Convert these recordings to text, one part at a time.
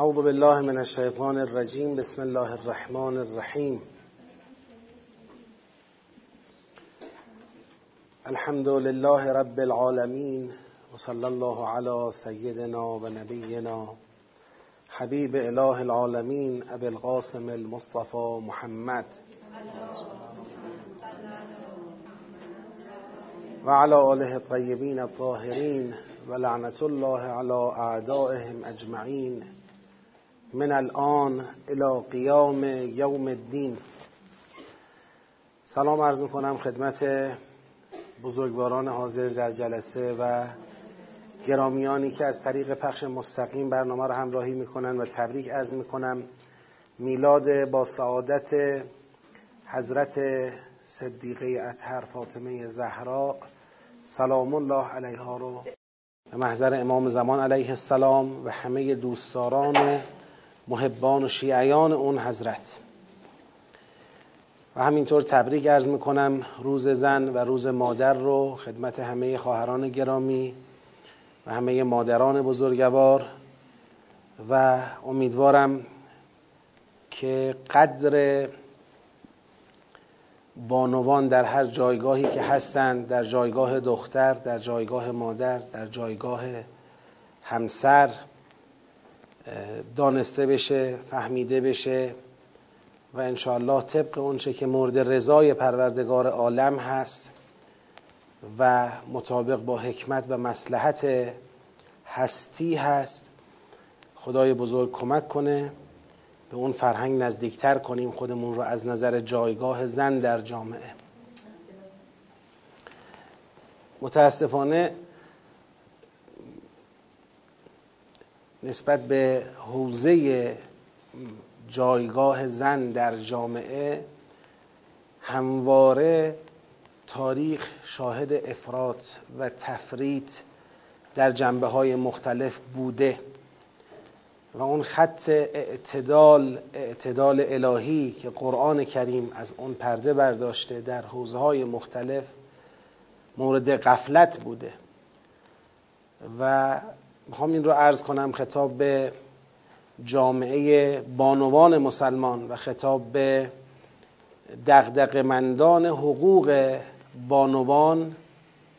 اعوذ بالله من الشیطان الرجیم. بسم الله الرحمن الرحیم. الحمد لله رب العالمین وصلى الله على سيدنا و نبینا حبیب اله العالمین ابی القاسم المصطفى محمد. و على آله الطیبین الطاهرین و الله على اعدائهم اجمعین. من الان الى قیام یوم الدین. سلام عرض می‌کنم خدمت بزرگواران حاضر در جلسه و گرامیانی که از طریق پخش مستقیم برنامه را همراهی می‌کنن و تبریک عرض می‌کنم. میلاد با سعادت حضرت صدیقه اطهر فاطمه زهرا سلام الله علیها رو به محضر امام زمان علیه السلام و همه دوستداران محبان و شیعیان اون حضرت. و همینطور تبریک عرض می‌کنم روز زن و روز مادر رو خدمت همه خواهران گرامی و همه مادران بزرگوار. و امیدوارم که قدر بانوان در هر جایگاهی که هستند در جایگاه دختر در جایگاه مادر در جایگاه همسر دانسته بشه فهمیده بشه و انشاءالله طبق اونچه که مورد رضای پروردگار عالم هست و مطابق با حکمت و مسلحت هستی هست خدای بزرگ کمک کنه به اون فرهنگ نزدیکتر کنیم خودمون رو از نظر جایگاه زن در جامعه. متاسفانه نسبت به حوزه جایگاه زن در جامعه همواره تاریخ شاهد افراط و تفریط در جنبه های مختلف بوده و اون خط اعتدال اعتدال الهی که قرآن کریم از اون پرده برداشته در حوزه های مختلف مورد غفلت بوده و می‌خوام این رو عرض کنم خطاب به جامعه بانوان مسلمان و خطاب به دغدغه‌مندان حقوق بانوان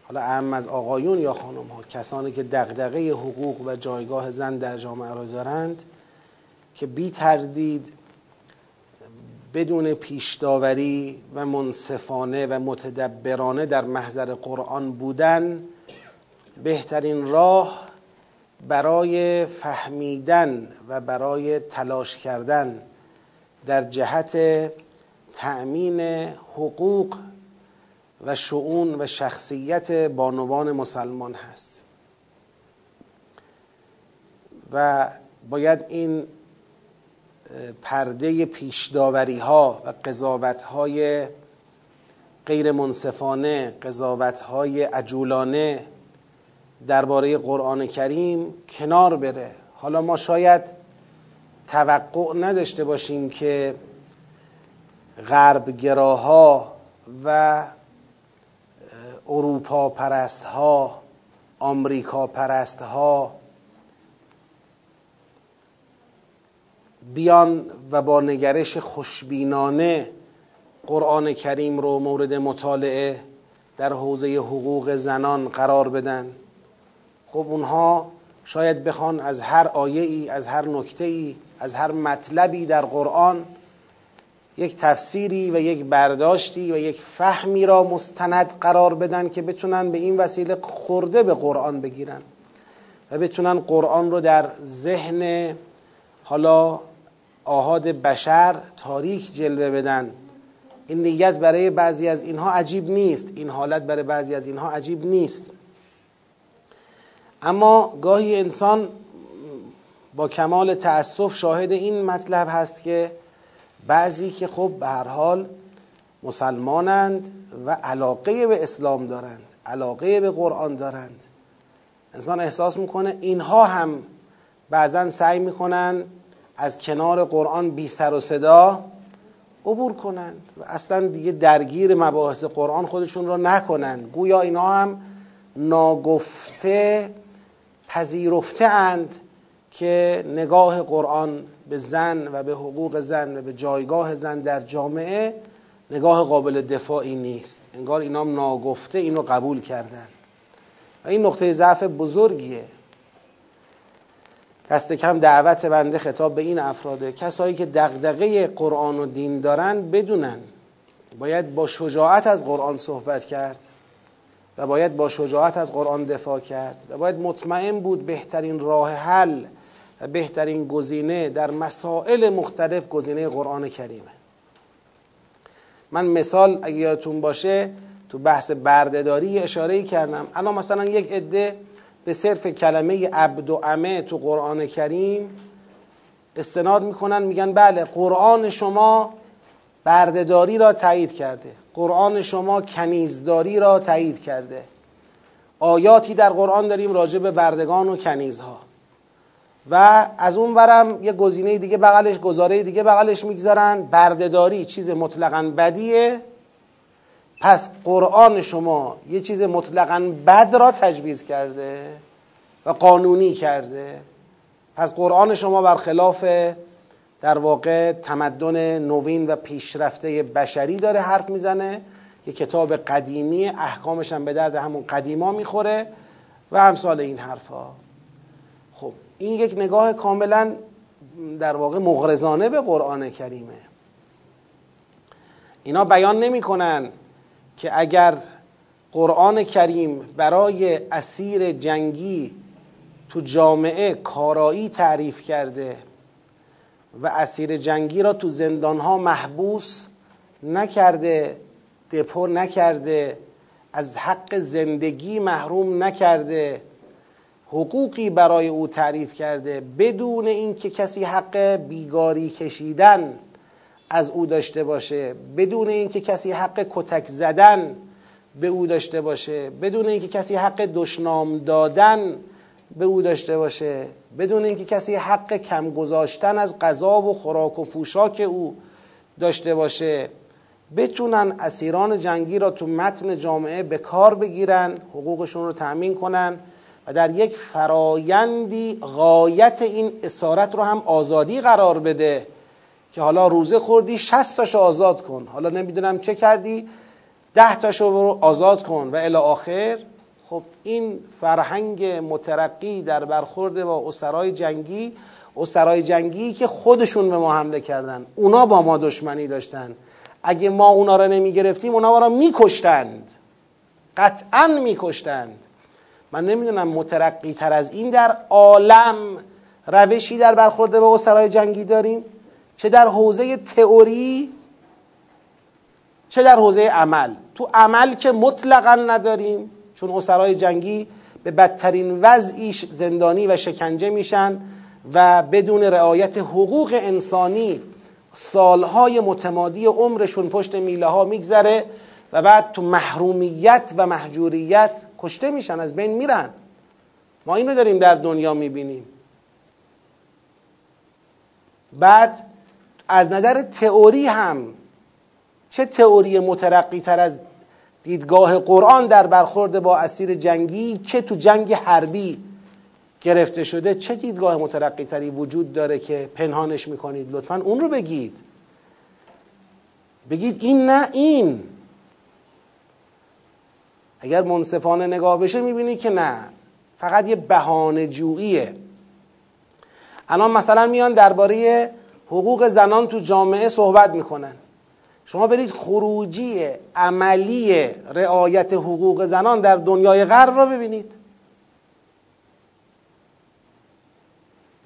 حالا اهم از آقایون یا خانم ها کسانی که دغدغه حقوق و جایگاه زن در جامعه را دارند که بی تردید بدون پیشداوری و منصفانه و متدبرانه در محضر قرآن بودن بهترین راه برای فهمیدن و برای تلاش کردن در جهت تأمین حقوق و شعون و شخصیت بانوان مسلمان هست. و باید این پرده پیشداوری ها و قضاوت های غیر منصفانه قضاوت های عجولانه درباره قرآن کریم کنار بره. حالا ما شاید توقع نداشته باشیم که غرب گراها و اروپا پرست ها آمریکا پرست ها بیان و با نگرش خوشبینانه قرآن کریم رو مورد مطالعه در حوزه حقوق زنان قرار بدن. خب اونها شاید بخوان از هر آیه ای از هر نکته ای از هر مطلبی در قرآن یک تفسیری و یک برداشتی و یک فهمی را مستند قرار بدن که بتونن به این وسیله خورده به قرآن بگیرن و بتونن قرآن رو در ذهن حالا آهاد بشر تاریک جلوه بدن. این نیت برای بعضی از اینها عجیب نیست. این حالت برای بعضی از اینها عجیب نیست. اما گاهی انسان با کمال تأسف شاهد این مطلب هست که بعضی که خب به هر حال مسلمانند و علاقه به اسلام دارند علاقه به قرآن دارند. انسان احساس می‌کنه اینها هم بعضا سعی می‌کنن از کنار قرآن بی سر و صدا عبور کنند و اصلا دیگه درگیر مباحث قرآن خودشون را نکنند. گویا اینها هم ناگفته پذیرفته اند که نگاه قرآن به زن و به حقوق زن و به جایگاه زن در جامعه نگاه قابل دفاعی نیست. انگار اینام ناگفته اینو قبول کردن. و این نقطه ضعف بزرگیه. دست کم دعوت بنده خطاب به این افراده. کسایی که دغدغه قرآن و دین دارن بدونن. باید با شجاعت از قرآن صحبت کرد. و باید با شجاعت از قرآن دفاع کرد و باید مطمئن بود بهترین راه حل و بهترین گزینه در مسائل مختلف گزینه قرآن کریمه. من مثال اگه یادتون باشه تو بحث بردهداری اشاره کردم. الان مثلا یک عده به صرف کلمه عبد و امه تو قرآن کریم استناد می‌کنن میگن بله قرآن شما بردهداری را تایید کرده. قرآن شما کنیزداری را تایید کرده. آیاتی در قرآن داریم راجع به بردگان و کنیزها. و از اون ورم یه گزینه دیگه بغلش گزاره دیگه بغلش می‌گذارن. بردهداری چیز مطلقا بدیه. پس قرآن شما یه چیز مطلقا بد را تجویز کرده و قانونی کرده. پس قرآن شما برخلاف در واقع تمدن نوین و پیشرفته بشری داره حرف می‌زنه. یه کتاب قدیمی احکامش هم به درد همون قدیما می‌خوره و همسال این حرفا. خب این یک نگاه کاملا در واقع مغرزانه به قرآن کریمه. اینا بیان نمی‌کنن که اگر قرآن کریم برای اسیر جنگی تو جامعه کارایی تعریف کرده و اسیر جنگی را تو زندانها محبوس نکرده دپو نکرده از حق زندگی محروم نکرده حقوقی برای او تعریف کرده بدون اینکه کسی حق بیگاری کشیدن از او داشته باشه بدون اینکه کسی حق کتک زدن به او داشته باشه بدون اینکه کسی حق دشنام دادن به او داشته باشه بدون اینکه کسی حق کم گذاشتن از غذا و خوراک و پوشاک او داشته باشه بتونن اسیران جنگی را تو متن جامعه به کار بگیرن حقوقشون رو تأمین کنن و در یک فرایندی غایت این اسارت رو هم آزادی قرار بده که حالا روزه خوردی شست تاشو آزاد کن. حالا نمی‌دونم چه کردی ده تاشو آزاد کن و الی آخر خب این فرهنگ مترقی در برخورد با اسرای جنگی اسرای جنگی که خودشون به ما حمله کردن اونا با ما دشمنی داشتن. اگه ما اونا را نمی گرفتیم اونا را میکشتند. قطعا میکشتند. من نمی‌دونم مترقی تر از این در عالم روشی در برخورد با اسرای جنگی داریم؟ چه در حوزه تئوری چه در حوزه عمل؟ تو عمل که مطلقا نداریم. چون اسرای جنگی به بدترین وضعیش زندانی و شکنجه میشن و بدون رعایت حقوق انسانی سالهای متمادی عمرشون پشت میله ها میگذره و بعد تو محرومیت و محجوریت کشته میشن از بین میرن. ما اینو داریم در دنیا می‌بینیم. بعد از نظر تئوری هم چه تئوری مترقی تر از دیدگاه قرآن در برخورد با اسیر جنگی که تو جنگ حربی گرفته شده چه دیدگاه مترقی تری وجود داره که پنهانش می‌کنید؟ لطفا اون رو بگید. بگید این نه این. اگر منصفانه نگاه بشه می‌بینید که نه. فقط یه بهانه جوییه. الان مثلا میان درباره حقوق زنان تو جامعه صحبت می‌کنن. شما برید خروجی عملی رعایت حقوق زنان در دنیای غرب را ببینید.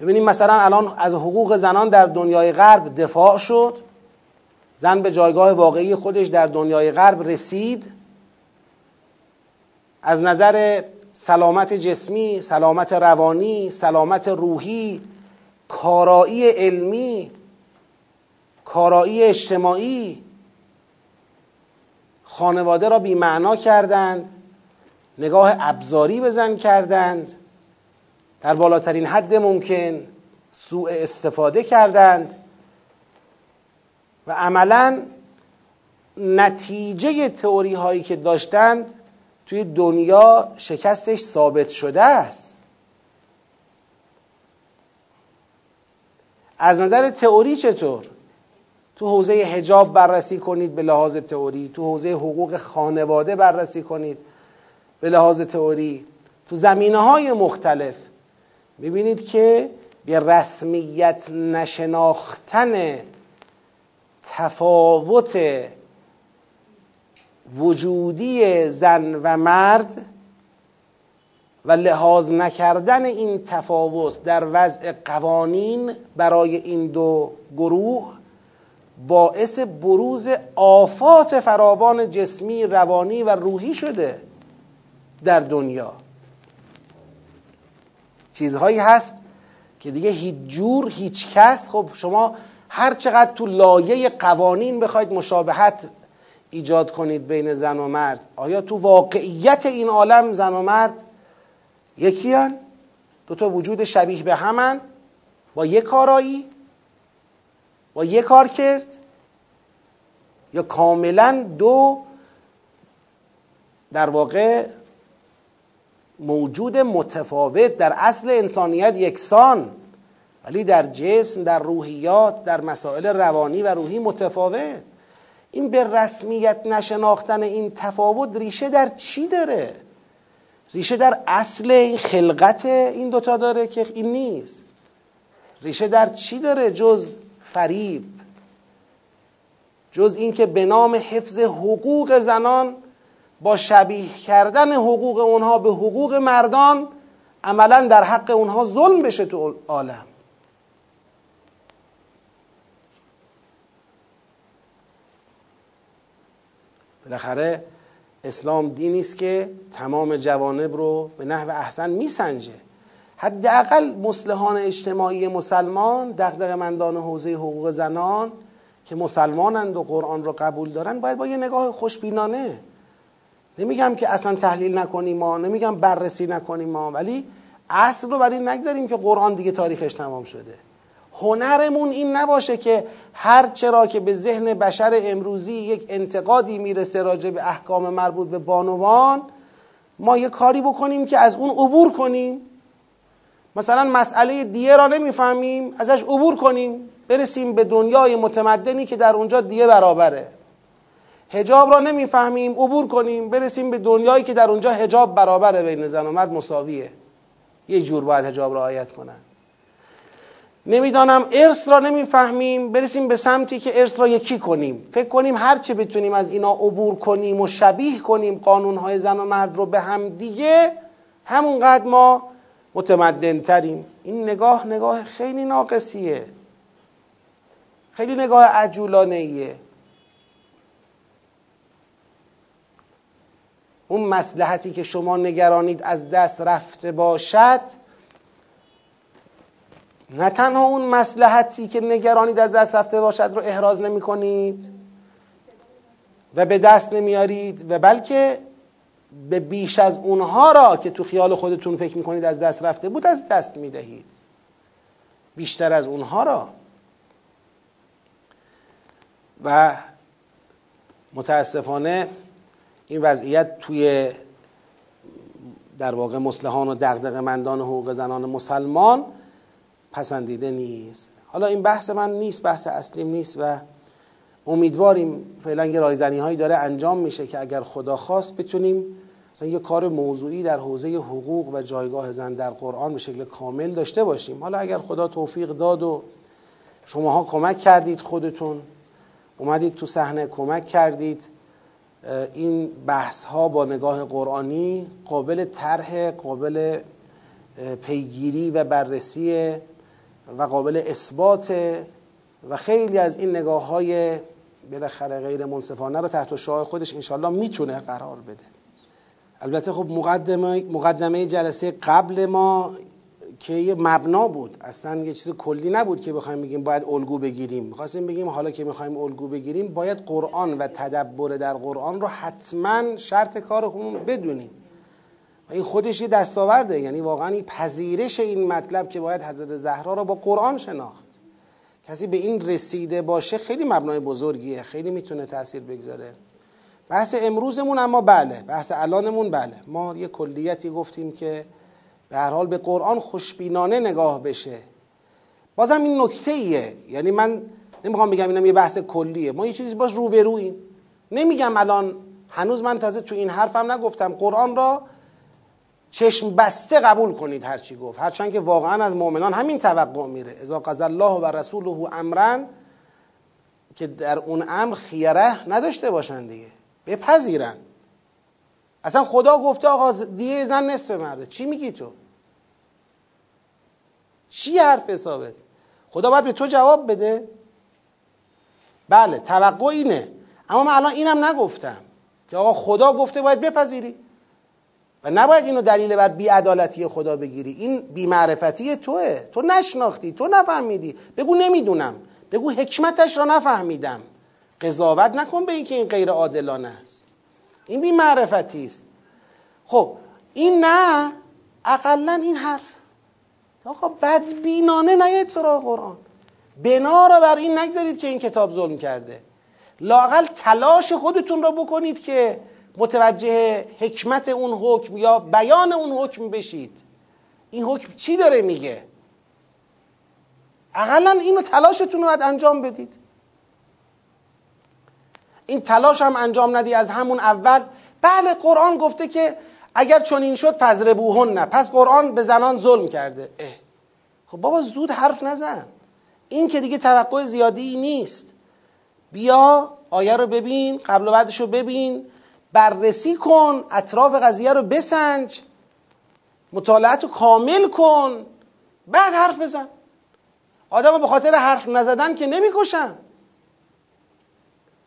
ببینید مثلا الان از حقوق زنان در دنیای غرب دفاع شد. زن به جایگاه واقعی خودش در دنیای غرب رسید. از نظر سلامت جسمی، سلامت روانی، سلامت روحی، کارایی علمی، کارایی اجتماعی خانواده را بیمعنا کردند نگاه ابزاری به زن کردند در بالاترین حد ممکن سوء استفاده کردند و عملا نتیجه تئوری هایی که داشتند توی دنیا شکستش ثابت شده است. از نظر تئوری چطور؟ تو حوزه هجاب بررسی کنید به لحاظ تئوری. تو حوزه حقوق خانواده بررسی کنید به لحاظ تئوری. تو زمینه های مختلف ببینید که به رسمیت نشناختن تفاوت وجودی زن و مرد و لحاظ نکردن این تفاوت در وضع قوانین برای این دو گروه باعث بروز آفات فراوان جسمی روانی و روحی شده در دنیا. چیزهایی هست که دیگه هیچ جور هیچ کس خب شما هر چقدر تو لایه قوانین بخواید مشابهت ایجاد کنید بین زن و مرد آیا تو واقعیت این عالم زن و مرد یکی هن؟ دو تا وجود شبیه به همن؟ با یک کارایی با یک کار کرد. یا کاملا دو در واقع موجود متفاوت در اصل انسانیت یکسان ولی در جسم در روحیات در مسائل روانی و روحی متفاوت. این به رسمیت نشناختن این تفاوت ریشه در چی داره؟ ریشه در اصل خلقت این دوتا داره که این نیست. ریشه در چی داره جز فریب. جز اینکه به نام حفظ حقوق زنان با شبیه کردن حقوق اونها به حقوق مردان عملا در حق اونها ظلم بشه تو عالم. بالاخره اسلام دینی است که تمام جوانب رو به نحو احسن میسنجه. حداقل مسلحان اجتماعی مسلمان دغدغه مندان حوزه حقوق زنان که مسلمانند و قرآن رو قبول دارن باید با یه نگاه خوشبینانه. نمیگم که اصلا تحلیل نکنیم ما نمیگم بررسی نکنیم ما ولی اصل رو برای نگذاریم که قرآن دیگه تاریخش تمام شده. هنرمون این نباشه که هر چرا که به ذهن بشر امروزی یک انتقادی می‌رسه راجع به احکام مربوط به بانوان ما یه کاری بکنیم که از اون عبور کنیم. مثلا مسئله دیه را نمی‌فهمیم ازش عبور کنیم برسیم به دنیای متمدنی که در اونجا دیه برابره. هجاب را نمی‌فهمیم عبور کنیم برسیم به دنیایی که در اونجا هجاب برابره بین زن و مرد مساویه. یه جور باید هجاب را آیت کنن. نمی‌دانم ارث را نمی‌فهمیم برسیم به سمتی که ارث را یکی کنیم. فکر کنیم هر چه بتونیم از اینا عبور کنیم و شبیه کنیم قانونهای زن و مرد رو به هم دیگه همونقدر ما متمدن تریم این نگاه نگاه خیلی ناقصیه. خیلی نگاه عجولانه ایه اون مسلحتی که شما نگرانید از دست رفته باشد نه تنها اون مسلحتی که نگرانید از دست رفته باشد رو احراز نمی کنید و به دست نمیارید و بلکه به بیش از اونها را که تو خیال خودتون فکر می‌کنید از دست رفته بود از دست می‌دهید. بیشتر از اونها را. و متاسفانه این وضعیت توی در واقع مسلحان و دقدق مندان حقوق زنان مسلمان پسندیده نیست. حالا این بحث من نیست بحث اصلیم نیست و امیدواریم فعلا یه رایزنی هایی داره انجام میشه که اگر خدا خواست بتونیم مثلا یه کار موضوعی در حوزه حقوق و جایگاه زن در قرآن به شکل کامل داشته باشیم. حالا اگر خدا توفیق داد و شماها کمک کردید خودتون اومدید تو صحنه کمک کردید این بحث ها با نگاه قرآنی قابل طرح قابل پیگیری و بررسی و قابل اثبات و خیلی از این نگاه های بالاخره غیر منصفانه رو تحت شعار خودش انشالله می‌تونه قرار بده. البته خب مقدمه, مقدمه جلسه قبل ما که یه مبنا بود. اصلا یه چیز کلی نبود که بخوایم بگیم باید الگو بگیریم. می‌خواستیم بگیم حالا که می‌خوایم الگو بگیریم باید قرآن و تدبر در قرآن رو حتما شرط کار خودمون بدونیم. و این خودش یه دستاورده. یعنی واقعا این پذیرش این مطلب که باید حضرت زهرا رو با قرآن شناخت. کسی به این رسیده باشه خیلی مبنای بزرگیه خیلی می‌تونه تاثیر بگذاره. بحث امروزمون اما بله بحث الانمون بله. ما یه کلیتی گفتیم که به هر حال به قرآن خوشبینانه نگاه بشه. بازم این نکته ایه یعنی من نمی‌خوام بگم اینم یه بحث کلیه. ما یه چیزی باش روبرویم نمیگم الان هنوز من تازه تو این حرفم نگفتم. قرآن را چشم بسته قبول کنید هرچی گفت. هرچند که واقعا از مؤمنان همین توقع میره. اذا قضى الله و رسوله امرا که در اون امر خیره نداشته باشن دیگه. بپذیرن. اصلا خدا گفته آقا دیگه زن نصف مرده. چی میگی تو؟ چی حرف حسابت؟ خدا باید به تو جواب بده. بله توقع اینه. اما من الان اینم نگفتم که آقا خدا گفته باید بپذیری. و نباید اینو دلیل بر بیعدالتی خدا بگیری. این بیمعرفتی توه. تو نشناختی تو نفهمیدی. بگو نمی‌دونم. بگو حکمتش را نفهمیدم. قضاوت نکن به اینکه این غیر عادلانه است. این بیمعرفتی است. خب این نه اقلا این حرف. آقا بدبینانه نیاید سراغ قرآن. بنا را بر این نگذارید که این کتاب ظلم کرده. لاقل تلاش خودتون را بکنید که متوجه حکمت اون حکم یا بیان اون حکم بشید. این حکم چی داره میگه؟ اقلا اینو تلاشتون رو انجام بدید. این تلاش هم انجام ندی از همون اول. بله قرآن گفته که اگر چنین شد فضربوهن نه پس قرآن به زنان ظلم کرده. اه. خب بابا زود حرف نزن. این که دیگه توقع زیادی نیست. بیا آیه رو ببین قبل و بعدش رو ببین. بررسی کن اطراف قضیه رو بسنج مطالعت رو کامل کن بعد حرف بزن. آدم به خاطر حرف نزدن که نمی‌کشن.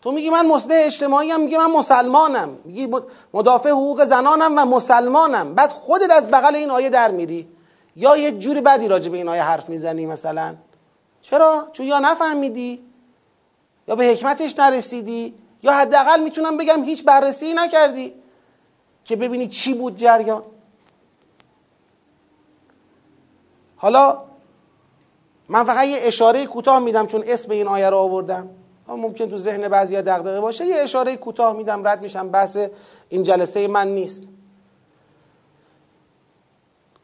تو میگی من مصلح اجتماعی هم میگی من مسلمانم. میگی مدافع حقوق زنانم و مسلمانم. بعد خودت از بغل این آیه در میری. یا یه جوری بدی راجع به این آیه حرف می‌زنی مثلا. چرا؟ چون یا نفهمیدی یا به حکمتش نرسیدی. یا حداقل می‌تونم بگم هیچ بررسی نکردی که ببینی چی بود جریان. حالا من فقط یه اشاره کوتاه میدم چون اسم این آیه رو آوردم. ممکن تو ذهن بعضی دغدغه باشه. یه اشاره کوتاه میدم رد میشم. بحث این جلسه من نیست.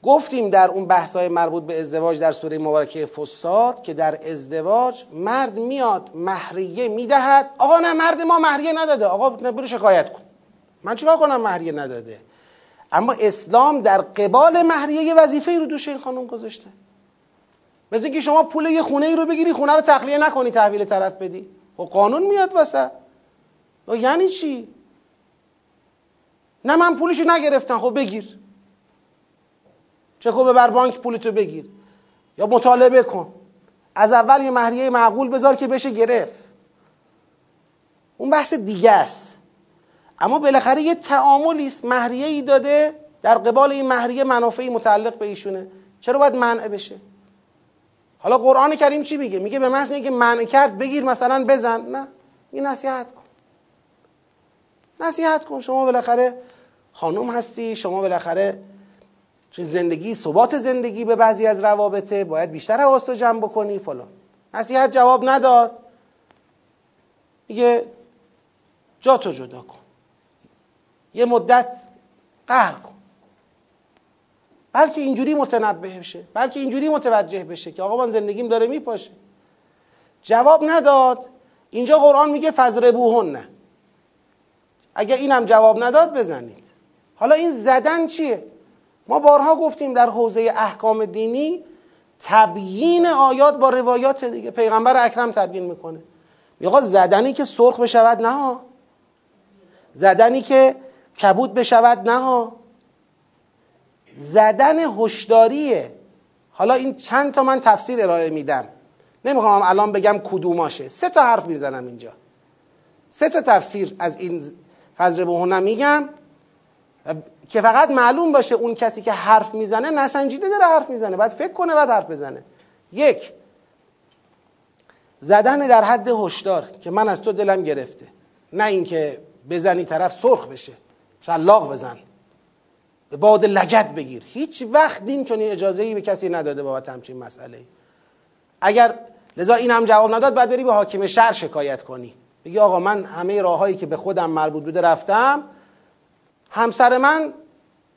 گفتیم در اون بحث‌های مربوط به ازدواج در سوره مبارکه فساد که در ازدواج مرد میاد مهریه می‌دهد. آقا نه مرد ما مهریه نداده. آقا برو شکایت کن. من چیکار کنم مهریه نداده؟ اما اسلام در قبال مهریه یه وظیفه رو دوش این خانم گذاشته. مثل اینکه شما پول یه خونه ای رو بگیری خونه رو تخلیه نکنی تحویل طرف بدی. خب قانون میاد واسه. یعنی چی؟ نه من پولشو نگرفتم. خب بگیر. چه خوبه بر بانک پولتو بگیر. یا مطالبه کن. از اول یه مهریه معقول بذار که بشه گرفت. اون بحث دیگه است. اما بالاخره یه تعاملی است. مهریه ای داده در قبال این مهریه منافعی متعلق به ایشونه. چرا باید منع بشه؟ حالا قرآن کریم چی میگه؟ میگه به محض اینکه منع کرد بگیر مثلا بزن. نه. این نصیحت کن. نصیحت کن. شما بالاخره خانم هستی. شما بالاخره زندگی ثبات زندگی به بعضی از روابطه باید بیشتر حواستو جمع بکنی فلان. نصیحت جواب نداد. میگه جاتو جدا کن. یه مدت قهر کن. بلکه اینجوری متنبه بشه بلکه اینجوری متوجه بشه که آقا من زندگیم داره میپاشه. جواب نداد. اینجا قرآن میگه فضربوهن. نه اگر اینم جواب نداد بزنید. حالا این زدن چیه؟ ما بارها گفتیم در حوزه احکام دینی تبیین آیات با روایات دیگه پیغمبر اکرم تبیین می‌کنه. میگه زدنی که سرخ بشود نه زدنی که کبود بشود نه زدن هشداریه. حالا این چند تا من تفسیر ارائه میدم. نمی‌خوام الان بگم کدوماشه. سه تا حرف می‌زنم اینجا. سه تا تفسیر از این فضل بهونه میگم. که فقط معلوم باشه اون کسی که حرف می‌زنه نسنجیده داره حرف می‌زنه. باید فکر کنه بعد حرف بزنه. یک زدن در حد هشدار که من از تو دلم گرفته. نه اینکه بزنی طرف سرخ بشه شلاق بزن. به باد لگت بگیر. هیچ وقت دین چون اجازه ای به کسی نداده بابت همچین مسئله اگر لذا این هم جواب نداد بعد بری به حاکم شهر شکایت کنی. بگی آقا من همه راههایی که به خودم مربوط بوده رفتم همسر من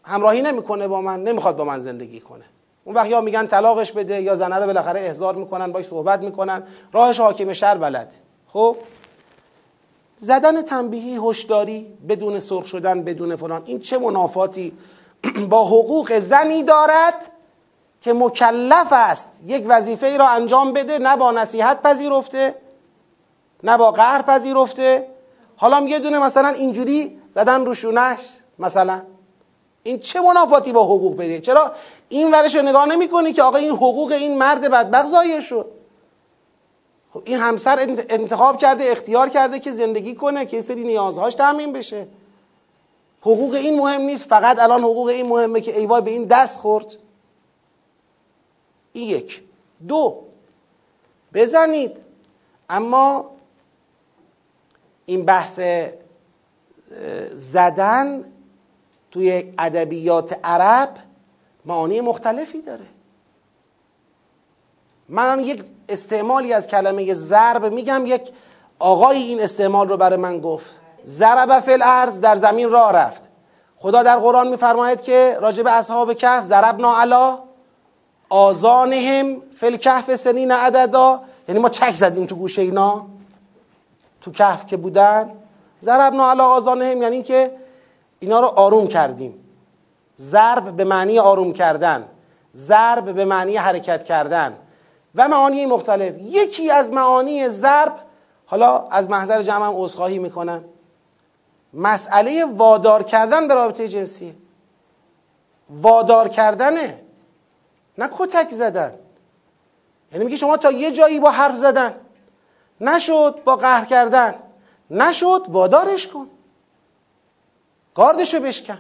همراهی نمی‌کنه با من نمی‌خواد با من زندگی کنه. اون وقت یا میگن طلاقش بده یا زنه رو بالاخره احضار می‌کنن باش صحبت می‌کنن. راهش حاکم شهر بلد. خب؟ زدن تنبیهی هشداری بدون سرخ شدن بدون فلان این چه منافاتی با حقوق زنی دارد که مکلف است یک وظیفه ای را انجام بده نه با نصیحت پذیرفته نه با قهر پذیرفته. حالا یه دونه مثلا اینجوری زدن روشونش مثلا. این چه منافاتی با حقوق بده؟ چرا این ورش رو نگاه نمی کنی که آقا این حقوق این مرد بدبخت ضایع شد خب این همسر انتخاب کرده اختیار کرده که زندگی کنه که سری نیازهاش تامین بشه. حقوق این مهم نیست فقط الان حقوق این مهمه که ایوای به این دست خورد. این یک. دو. بزنید. اما این بحث زدن توی ادبیات عرب معانی مختلفی داره. من یک استعمالی از کلمه ضرب میگم یک آقای این استعمال رو برای من گفت. ضرب فی الارض در زمین راه رفت. خدا در قرآن میفرماید که راجب اصحاب کهف ضربنا علا آزانهم فی الکهف سنین عددا. یعنی ما چک زدیم تو گوشه اینا تو کهف که بودن. ضربنا علا آزانهم یعنی که اینا رو آروم کردیم. ضرب به معنی آروم کردن. ضرب به معنی حرکت کردن. و معانی مختلف. یکی از معانی ضرب حالا از محضر جمعم عذرخواهی می‌کنم. مسئله وادار کردن به رابطه جنسی. وادار کردنه نه کتک زدن. یعنی میگه شما تا یه جایی با حرف زدن. نشد با قهر کردن. نشد وادارش کن. گاردشو بشکن.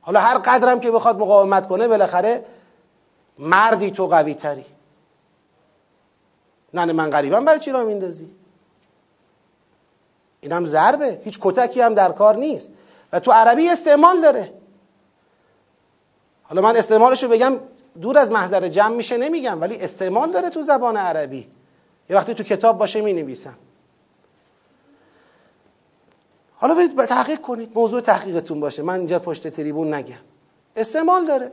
حالا هر قدرم که بخواد مقاومت کنه بالاخره مردی تو قوی تری نه من غریبم برای چی را میندازی این هم ضربه. هیچ کتکی هم در کار نیست. و تو عربی استعمال داره. حالا من استعمالش رو بگم دور از محضر جمع میشه نمیگم ولی استعمال داره تو زبان عربی. یه وقتی تو کتاب باشه می نویسم حالا برید تحقیق کنید موضوع تحقیقتون باشه. من اینجا پشت تریبون نگم. استعمال داره.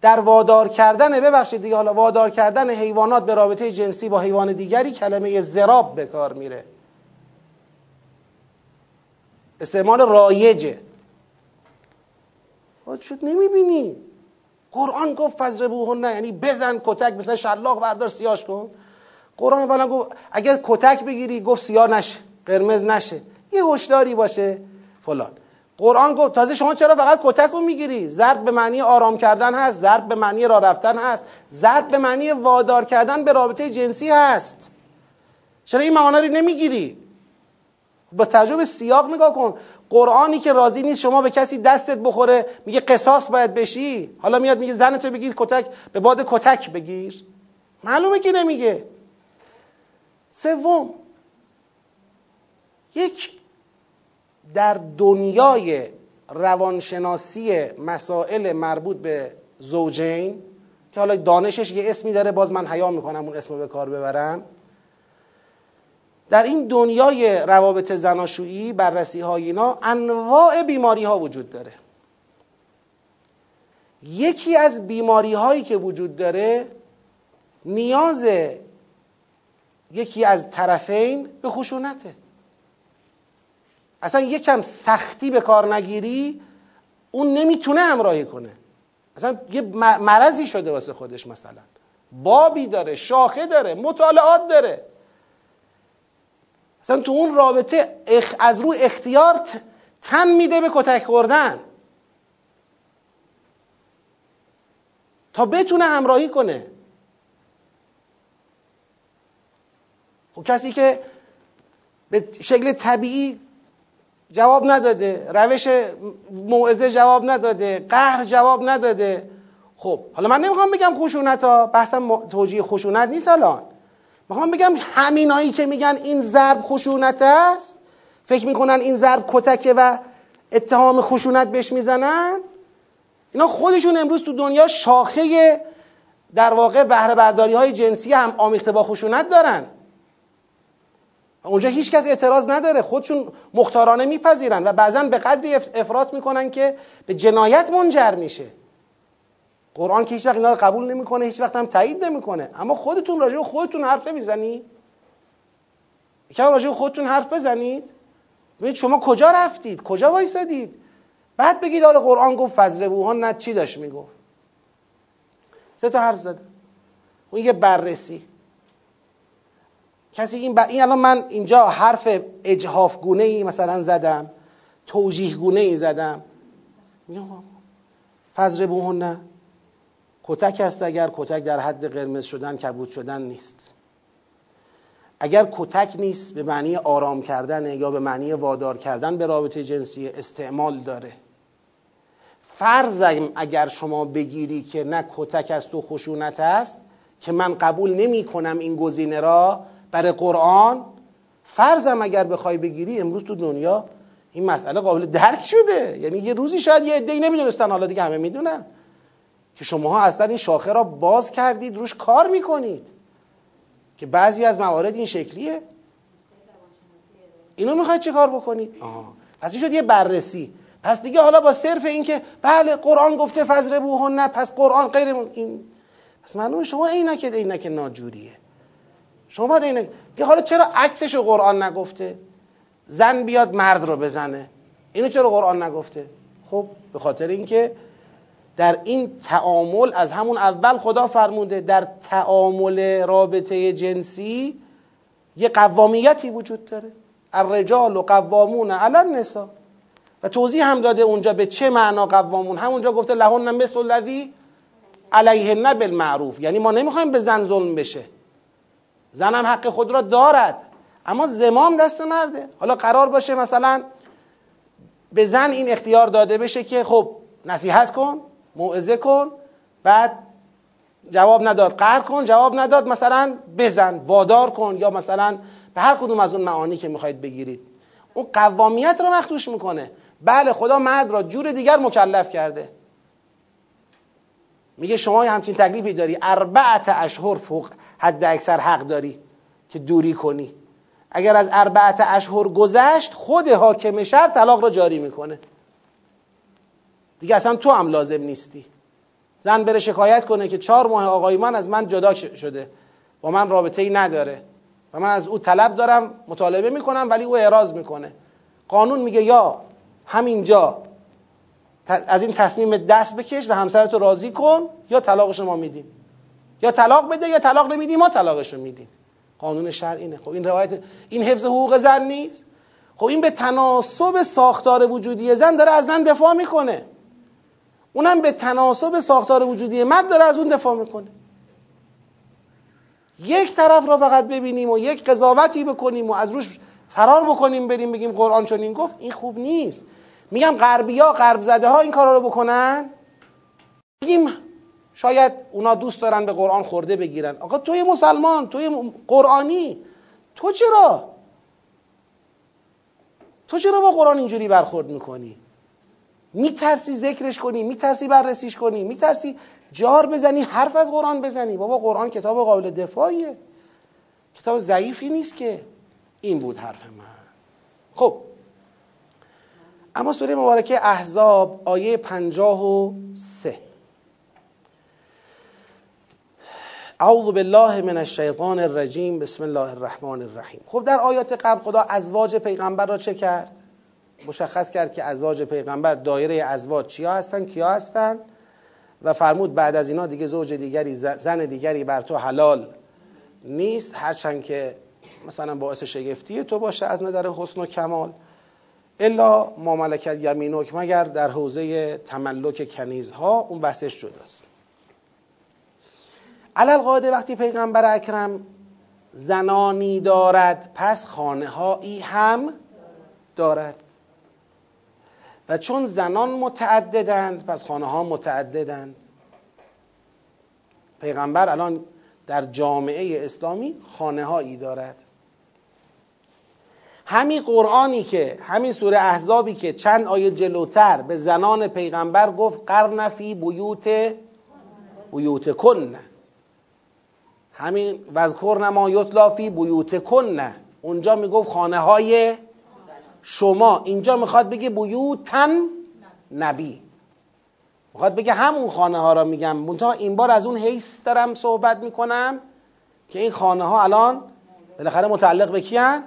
در وادار کردن ببخشید دیگه حالا وادار کردن حیوانات به رابطه جنسی با حیوان دیگری کلمه زراب به کار میره. استعمال رایجه. شد نمی‌بینی. قرآن گفت نه یعنی بزن کتک مثلا شلاق بردار سیاش کن. قرآن اولا گفت اگر کتک بگیری گفت سیاه نشه قرمز نشه یه هشداری باشه فلان. قرآن گفت تازه شما چرا فقط کتک رو می‌گیری؟ ضرب به معنی آرام کردن هست ضرب به معنی راه رفتن هست ضرب به معنی وادار کردن به رابطه جنسی هست. چرا این معانی رو نمی‌گیری؟ با تجربه سیاق نگاه کن. قرآنی که راضی نیست شما به کسی دستت بخوره میگه قصاص باید بشی حالا میاد میگه زن تو بگیر کتک به باد کتک بگیر. معلومه که نمیگه. سوم یک در دنیای روانشناسی مسائل مربوط به زوجین که حالا دانشش یه اسمی داره باز من حیا می‌کنم اون اسم به کار ببرم. در این دنیای روابط زناشویی بررسی های اینا انواع بیماری ها وجود داره. یکی از بیماری هایی که وجود داره نیاز یکی از طرفین به خشونته. اصلا یکم سختی به کار نگیری اون نمی‌تونه همراهی کنه. اصلا یه مرضی شده واسه خودش مثلا. بابی داره شاخه داره مطالعات داره. اصلا تو اون رابطه از رو اختیار تن میده به کتک خوردن. تا بتونه همراهی کنه. خب کسی که به شکل طبیعی جواب نداده روش موعظه جواب نداده قهر جواب نداده. خب حالا من نمی‌خوام بگم خشونت ها بحثم توجیه خشونت نیست الان. می‌خوام بگم همینایی که میگن این ضرب خشونت است فکر می‌کنن این ضرب کتکه و اتهام خشونت بهش می‌زنن. اینا خودشون امروز تو دنیا شاخه در واقع بهره برداری های جنسی هم آمیخته با خشونت دارن. اونجا هیچ کس اعتراض نداره. خودشون مختارانه میپذیرن و بعضا به قدری افراط می‌کنن که به جنایت منجر میشه. قرآن که هیچ وقت اینا رو قبول نمی‌کنه هیچ وقت هم تایید نمی‌کنه. اما خودتون راجع به خودتون حرف نمی‌زنید. یکم راجع به خودتون حرف بزنید. ببینید شما کجا رفتید؟ کجا وایسادید؟ بعد بگید آره قرآن گفت فضل بوهان نه چی داشت می‌گفت؟ سه تا حرف زده. اون یه بررسی. کسی این, ب... این الان من اینجا حرف اجهاف گونه ای مثلا زدم توجیه گونه ای زدم. فضل بوهان نه. کتک است اگر کتک در حد قرمز شدن کبود شدن نیست. اگر کتک نیست به معنی آرام کردن یا به معنی وادار کردن به رابطه جنسی استعمال داره. فرض اگر شما بگیری که نه کتک است و خشونت است که من قبول نمی کنم این گزینه را برای قرآن. فرضم اگر بخوای بگیری امروز تو دنیا این مسئله قابل درک شده. یعنی یه روزی شاید یه عده‌ای نمی‌دونستن. حالا دیگه همه می‌دونن که شماها اصلا این شاخه را باز کردید روش کار می‌کنید که بعضی از موارد این شکلیه. اینو می‌خواید چه کار بکنید؟ آه. پس این شد یه بررسی. پس دیگه حالا با صرف این که بله قرآن گفته فضر بوهن نه پس قرآن غیر این. پس معلومه شما عینک عینک ناجوریه. شما باید عینک حالا چرا عکسش قرآن نگفته؟ زن بیاد مرد رو بزنه. اینو چرا قرآن نگفته؟ خب به خاطر اینکه در این تعامل از همون اول خدا فرموده در تعامل رابطه جنسی یه قوامیتی وجود داره. الرجال و قوامون علی النساء. و توضیح هم داده اونجا به چه معنا قوامون. همونجا گفته لهن مثل الذی علیهن بالمعروف. یعنی ما نمی‌خوایم به زن ظلم بشه. زن هم حق خود را دارد. اما زمام دست مرده. حالا قرار باشه مثلا به زن این اختیار داده بشه که خب نصیحت کن موعظه کن بعد جواب نداد. قهر کن جواب نداد. مثلا بزن وادار کن یا مثلا به هر کدوم از اون معانی که می‌خواید بگیرید. اون قوامیت رو مخدوش می‌کنه. بله خدا مرد را جور دیگر مکلف کرده. میگه شما همچین تکلیفی داری. اربعت اشهر فوق حد اکثر حق داری که دوری کنی. اگر از اربعت اشهر گذشت خود حاکم شهر طلاق را جاری می‌کنه. دیگه اصلا تو هم لازم نیستی. زن بره شکایت کنه که چهار ماه آقای من از من جدا شده. با من رابطه ای نداره. و من از او طلب دارم مطالبه می‌کنم ولی او اعراض می‌کنه. قانون میگه یا همینجا از این تصمیم دست بکش و همسرتو راضی کن یا طلاقش ما میدیم. یا طلاق بده یا طلاق نمیدیم ما طلاقش رو میدیم. قانون شرع اینه. خب این روایت این حفظ حقوق زن نیست. خب این به تناسب ساختار وجودی زن داره از زن دفاع می‌کنه. اونم به تناسب ساختار وجودی مرد داره از اون دفاع می‌کنه. یک طرف را فقط ببینیم و یک قضاوتی بکنیم و از روش فرار بکنیم بریم بگیم قرآن چنین گفت. این خوب نیست. میگم غربیا غرب زده ها این کارا رو بکنن؟ بگیم شاید اونا دوست دارن به قرآن خورده بگیرن. آقا توی مسلمان توی قرآنی. تو چرا؟ تو چرا با قرآن اینجوری برخورد می‌کنی؟ میترسی ذکرش کنی میترسی بررسیش کنی میترسی جار بزنی حرف از قرآن بزنی. بابا قرآن کتاب قابل دفاعیه. کتاب ضعیفی نیست که. این بود حرف من. خب. اما سوره مبارکه احزاب آیه پنجاه و سه. اعوذ بالله من الشیطان الرجیم بسم الله الرحمن الرحیم. خب در آیات قبل خدا ازواج پیغمبر را چه کرد؟ مشخص کرد که ازواج پیغمبر دایره ازواج چیا هستن کیا هستن؟ و فرمود بعد از اینا دیگه زوج دیگری زن دیگری بر تو حلال نیست. هرچند که مثلا باعث شگفتی تو باشه از نظر حسن و کمال. الا ما ملکت یمینک مگر در حوزه تملک کنیزها اون بحثش جداست. علل قاعده وقتی پیغمبر اکرم زنانی دارد پس خانه هایی هم دارد. و چون زنان متعددند پس خانه ها متعددند. پیغمبر الان در جامعه اسلامی خانه هایی دارد. همین قرآنی که همین سوره احزابی که چند آیه جلوتر به زنان پیغمبر گفت قرن فی بیوت بیوت کن همین وذکر ما یطلا فی بیوت کن اونجا می‌گفت خانه های شما. اینجا می‌خواد بگه بیوتن نبی. می‌خواد بگه همون خانه ها را میگم. منتها این بار از اون حیث دارم صحبت می‌کنم که این خانه ها الان بالاخره متعلق به کیان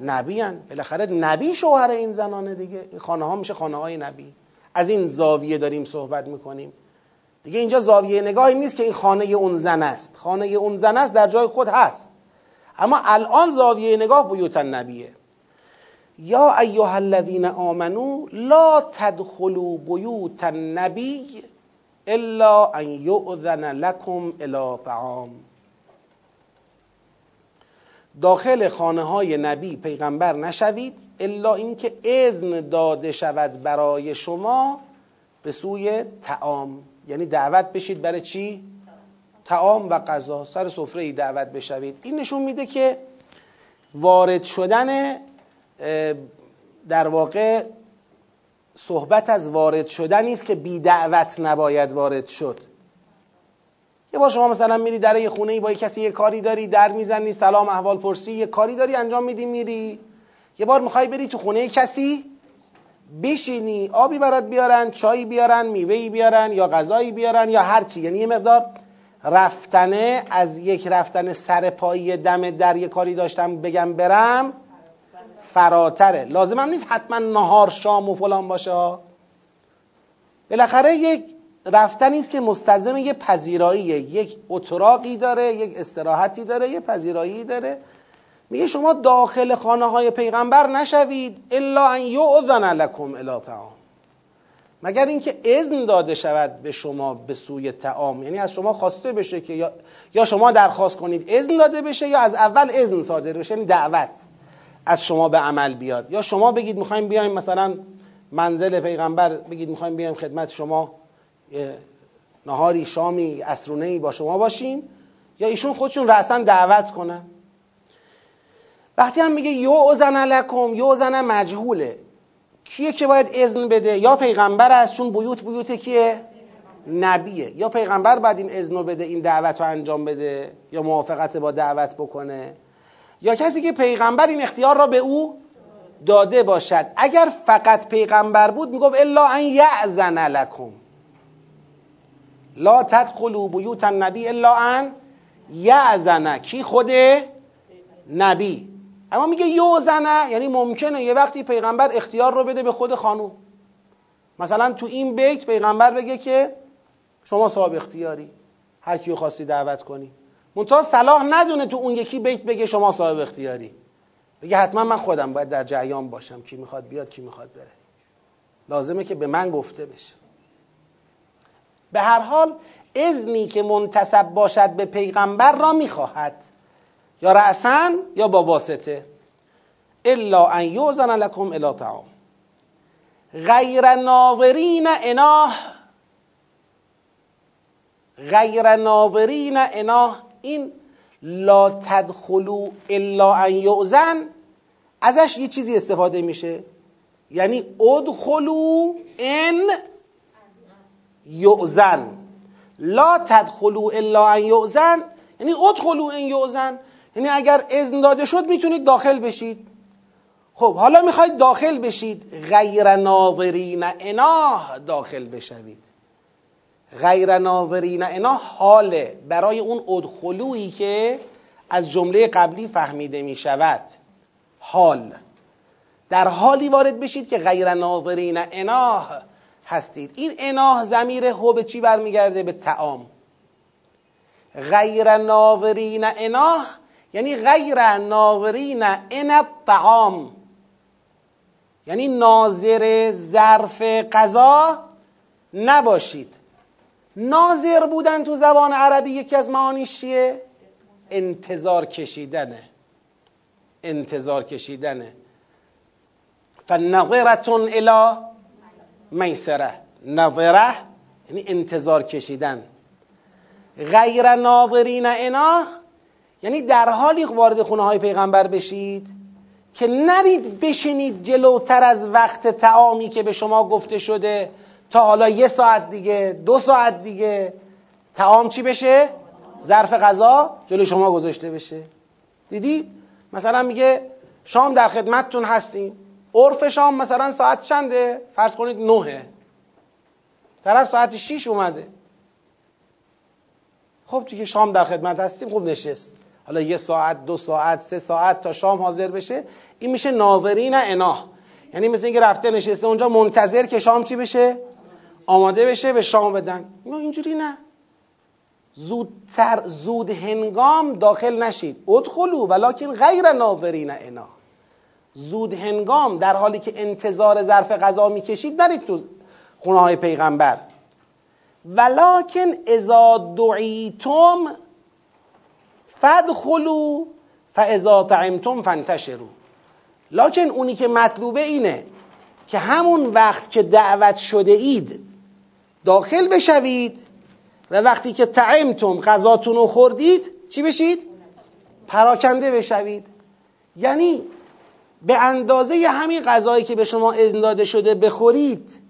نبی هن. بالاخره نبی شوهر این زنانه دیگه. این خانه ها میشه خانه های نبی. از این زاویه داریم صحبت می‌کنیم. دیگه اینجا زاویه نگاهی نیست که این خانه اون زن است. خانه اون زن است در جای خود هست. اما الان زاویه نگاه بیوت نبیه یا ایها الذین آمنو لا تدخلوا بیوت النبی الا ان یؤذن لكم الى طعام. داخل خانه های نبی پیغمبر نشوید الا اینکه اذن داده شود برای شما به سوی تعام یعنی دعوت بشید برای چی؟ تعام و غذا. سر سفره ای دعوت بشوید. این نشون میده که وارد شدن در واقع صحبت از وارد شدن است که بی دعوت نباید وارد شد. یه بار شما مثلا میری در یه خونه ای با یه کسی یه کاری داری در می‌زنی سلام احوال پرسی یه کاری داری انجام میدی میری. یه بار می‌خوای بری تو خونه کسی بشینی آبی برات بیارن چایی بیارن میوهی بیارن یا غذایی بیارن یا هر چی. یعنی یه مقدار رفتنه از یک رفتن سر پایی دم در یه کاری داشتم بگم برم فراتره. لازم هم نیست حتما نهار شام و فلان باشه بالاخره یک رفتنی است که مستلزم یه پذیراییه یک اتراقی داره یک استراحتی داره یه پذیرایی داره. میگه شما داخل خانه های پیغمبر نشوید الا ان یؤذن لکم الی طعام. مگر اینکه اذن داده شود به شما به سوی تعام یعنی از شما خواسته بشه که یا, یا شما درخواست کنید اذن داده بشه یا از اول اذن صادر بشه. یعنی دعوت از شما به عمل بیاد. یا شما بگید می‌خوایم بیایم مثلا منزل پیغمبر بگید می‌خوایم بیایم خدمت شما نهاری شامی اسرونه با شما باشیم. یا ایشون خودشون رأسا دعوت کنن. وقتی هم میگه یوزن لکم یوزن مجهوله. کیه که باید اذن بده؟ یا پیغمبر است چون بیوت بیوت کیه؟ نبیه. یا پیغمبر باید این اذن بده این دعوت رو انجام بده یا موافقت با دعوت بکنه. یا کسی که پیغمبر این اختیار را به او داده باشد. اگر فقط پیغمبر بود می‌گفت الا ان یعزن لکم. لا تدخلوا بیوت النبی الا ان یعزن کی خود نبی؟ اما میگه یوزنه یعنی ممکنه یه وقتی پیغمبر اختیار رو بده به خود خانوم. مثلا تو این بیت پیغمبر بگه که شما صاحب اختیاری هر کیو خواستی دعوت کنی. منتها صلاح ندونه تو اون یکی بیت بگه شما صاحب اختیاری. بگه حتما من خودم باید در جریان باشم کی می‌خواد بیاد کی می‌خواد بره. لازمه که به من گفته بشه. به هر حال اذنی که منتصب باشد به پیغمبر را می‌خواهد. یا رأسا یا با واسطه. الا ان یوزن لکم الی طعام. غیر ناظرین اناه غیر ناظرین اناه این لا تدخلو الا ان یؤذن ازش یه چیزی استفاده میشه. یعنی ادخلو ان یؤذن. لا تدخلو الا ان یؤذن یعنی ادخلو ان یؤذن. یعنی اگر اذن داده شد می‌تونید داخل بشید. خب حالا می‌خواید داخل بشید. غیر ناظرین اناه داخل بشوید. غیر ناظرین اناه حاله برای اون ادخلویی که از جمله قبلی فهمیده می‌شود. حال. در حالی وارد بشید که غیر ناظرین اناه هستید. این اناه زمیر هو به چی برمیگرده؟ به تعام غیر ناظرین اناه یعنی غیر ناظرین ان الطعام. یعنی ناظر ظرف غذا نباشید. ناظر بودن تو زبان عربی یکی از معانیش چیه؟ انتظار کشیدنه. انتظار کشیدنه. فنظرتون الى میسره. نظره یعنی انتظار کشیدن. غیر ناظرین انا یعنی در حالی وارد خونه های پیغمبر بشید که نرید بشینید جلوتر از وقت تعامی که به شما گفته شده تا حالا یه ساعت دیگه دو ساعت دیگه تعام چی بشه؟ ظرف غذا جلو شما گذاشته بشه. دیدی؟ مثلا میگه شام در خدمتتون هستیم. عرف شام مثلا ساعت چنده؟ فرض کنید نهه. طرف ساعت 6 اومده. خب دیگه شام در خدمت هستیم خوب نشست. حالا یه ساعت دو ساعت سه ساعت تا شام حاضر بشه این میشه ناظرین اناه یعنی مثل اینکه رفته نشسته اونجا منتظر که شام چی بشه؟ آماده بشه به شام بدن. نه اینجوری نه. زودتر زود هنگام داخل نشید. ادخلو ولکن غیر ناظرین انا زود هنگام در حالی که انتظار ظرف غذا می‌کشید نرید تو خونه های پیغمبر. ولکن اذا دعیتم فدخلو فاذا طعمتم فانتشروا. لکن اونی که مطلوبه اینه که همون وقت که دعوت شده اید داخل بشوید و وقتی که تعمتم غذاتون رو خوردید چی بشید؟ پراکنده بشوید. یعنی به اندازه همین غذایی که به شما اذن داده شده بخورید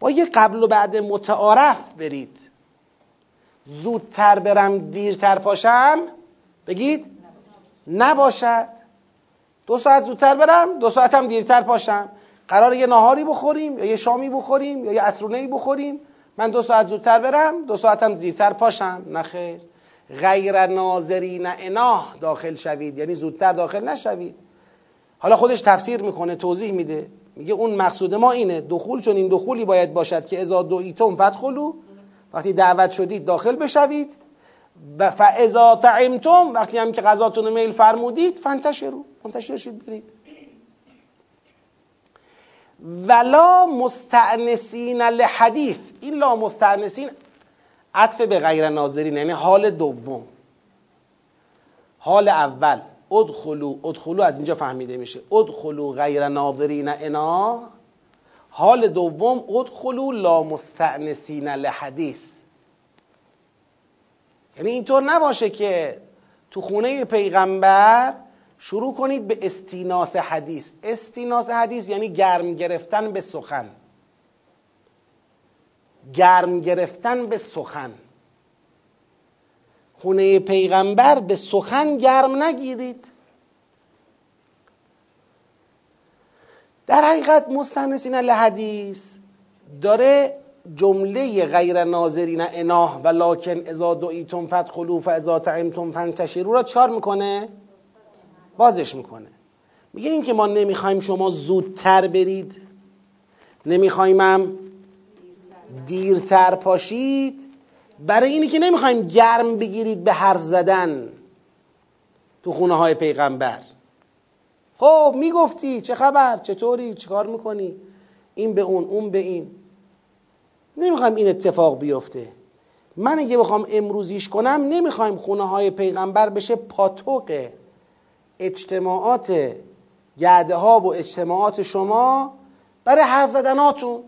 با یه قبل و بعد متعارف برید. زودتر برم دیرتر پاشم بگید نباشد. دو ساعت زودتر برم دو ساعت هم دیرتر پاشم. قرار یه ناهاری بخوریم یا یه شامی بخوریم یا یه اسرونه بخوریم. من دو ساعت زودتر برم دو ساعت هم دیرتر پاشم. نخیر غیر ناظرین اناه داخل شوید. یعنی زودتر داخل نشوید. حالا خودش تفسیر می‌کنه توضیح میده. میگه اون مقصود ما اینه. دخول چون این دخولی باید باشد که ازا دو ایتم فتخلو. وقتی دعوت شدید داخل بشوید. و فاذا تعمتم وقتی هم که غذاتون میل فرمودید فانتشروا منتشر شید برید. ولا مستعنسین لحدیث این لا مستعنسین عطف به غیر ناظرین یعنی حال دوم. حال اول. ادخلو ادخلو از اینجا فهمیده میشه. ادخلو غیر ناظرین انا. حال دوم ادخلو لا مستعنسین لحدیث. یعنی اینطور نباشه که تو خونه پیغمبر شروع کنید به استیناس حدیث. استیناس حدیث یعنی گرم گرفتن به سخن. گرم گرفتن به سخن. خونه پیغمبر به سخن گرم نگیرید. در حقیقت مستنسین لحدیث داره جمله غیر ناظرین اناه و لکن ازا دعیتم فدخلوا فاذا طعمتم فانتشروا را چار می‌کنه؟ بازش می‌کنه. میگه این که ما نمی‌خوایم شما زودتر برید. نمی‌خوایم هم دیرتر پاشید. برای اینی که نمی‌خوایم گرم بگیرید به حرف زدن تو خونه های پیغمبر. خب می‌گفتی چه خبر؟ چطوری؟ چه کار می‌کنی؟ این به اون اون به این. نمی‌خوایم این اتفاق بیفته. من اگه بخوام امروزیش کنم نمی‌خوایم خونه های پیغمبر بشه پاتوق اجتماعات گرده ها و اجتماعات شما برای حرف زدناتون.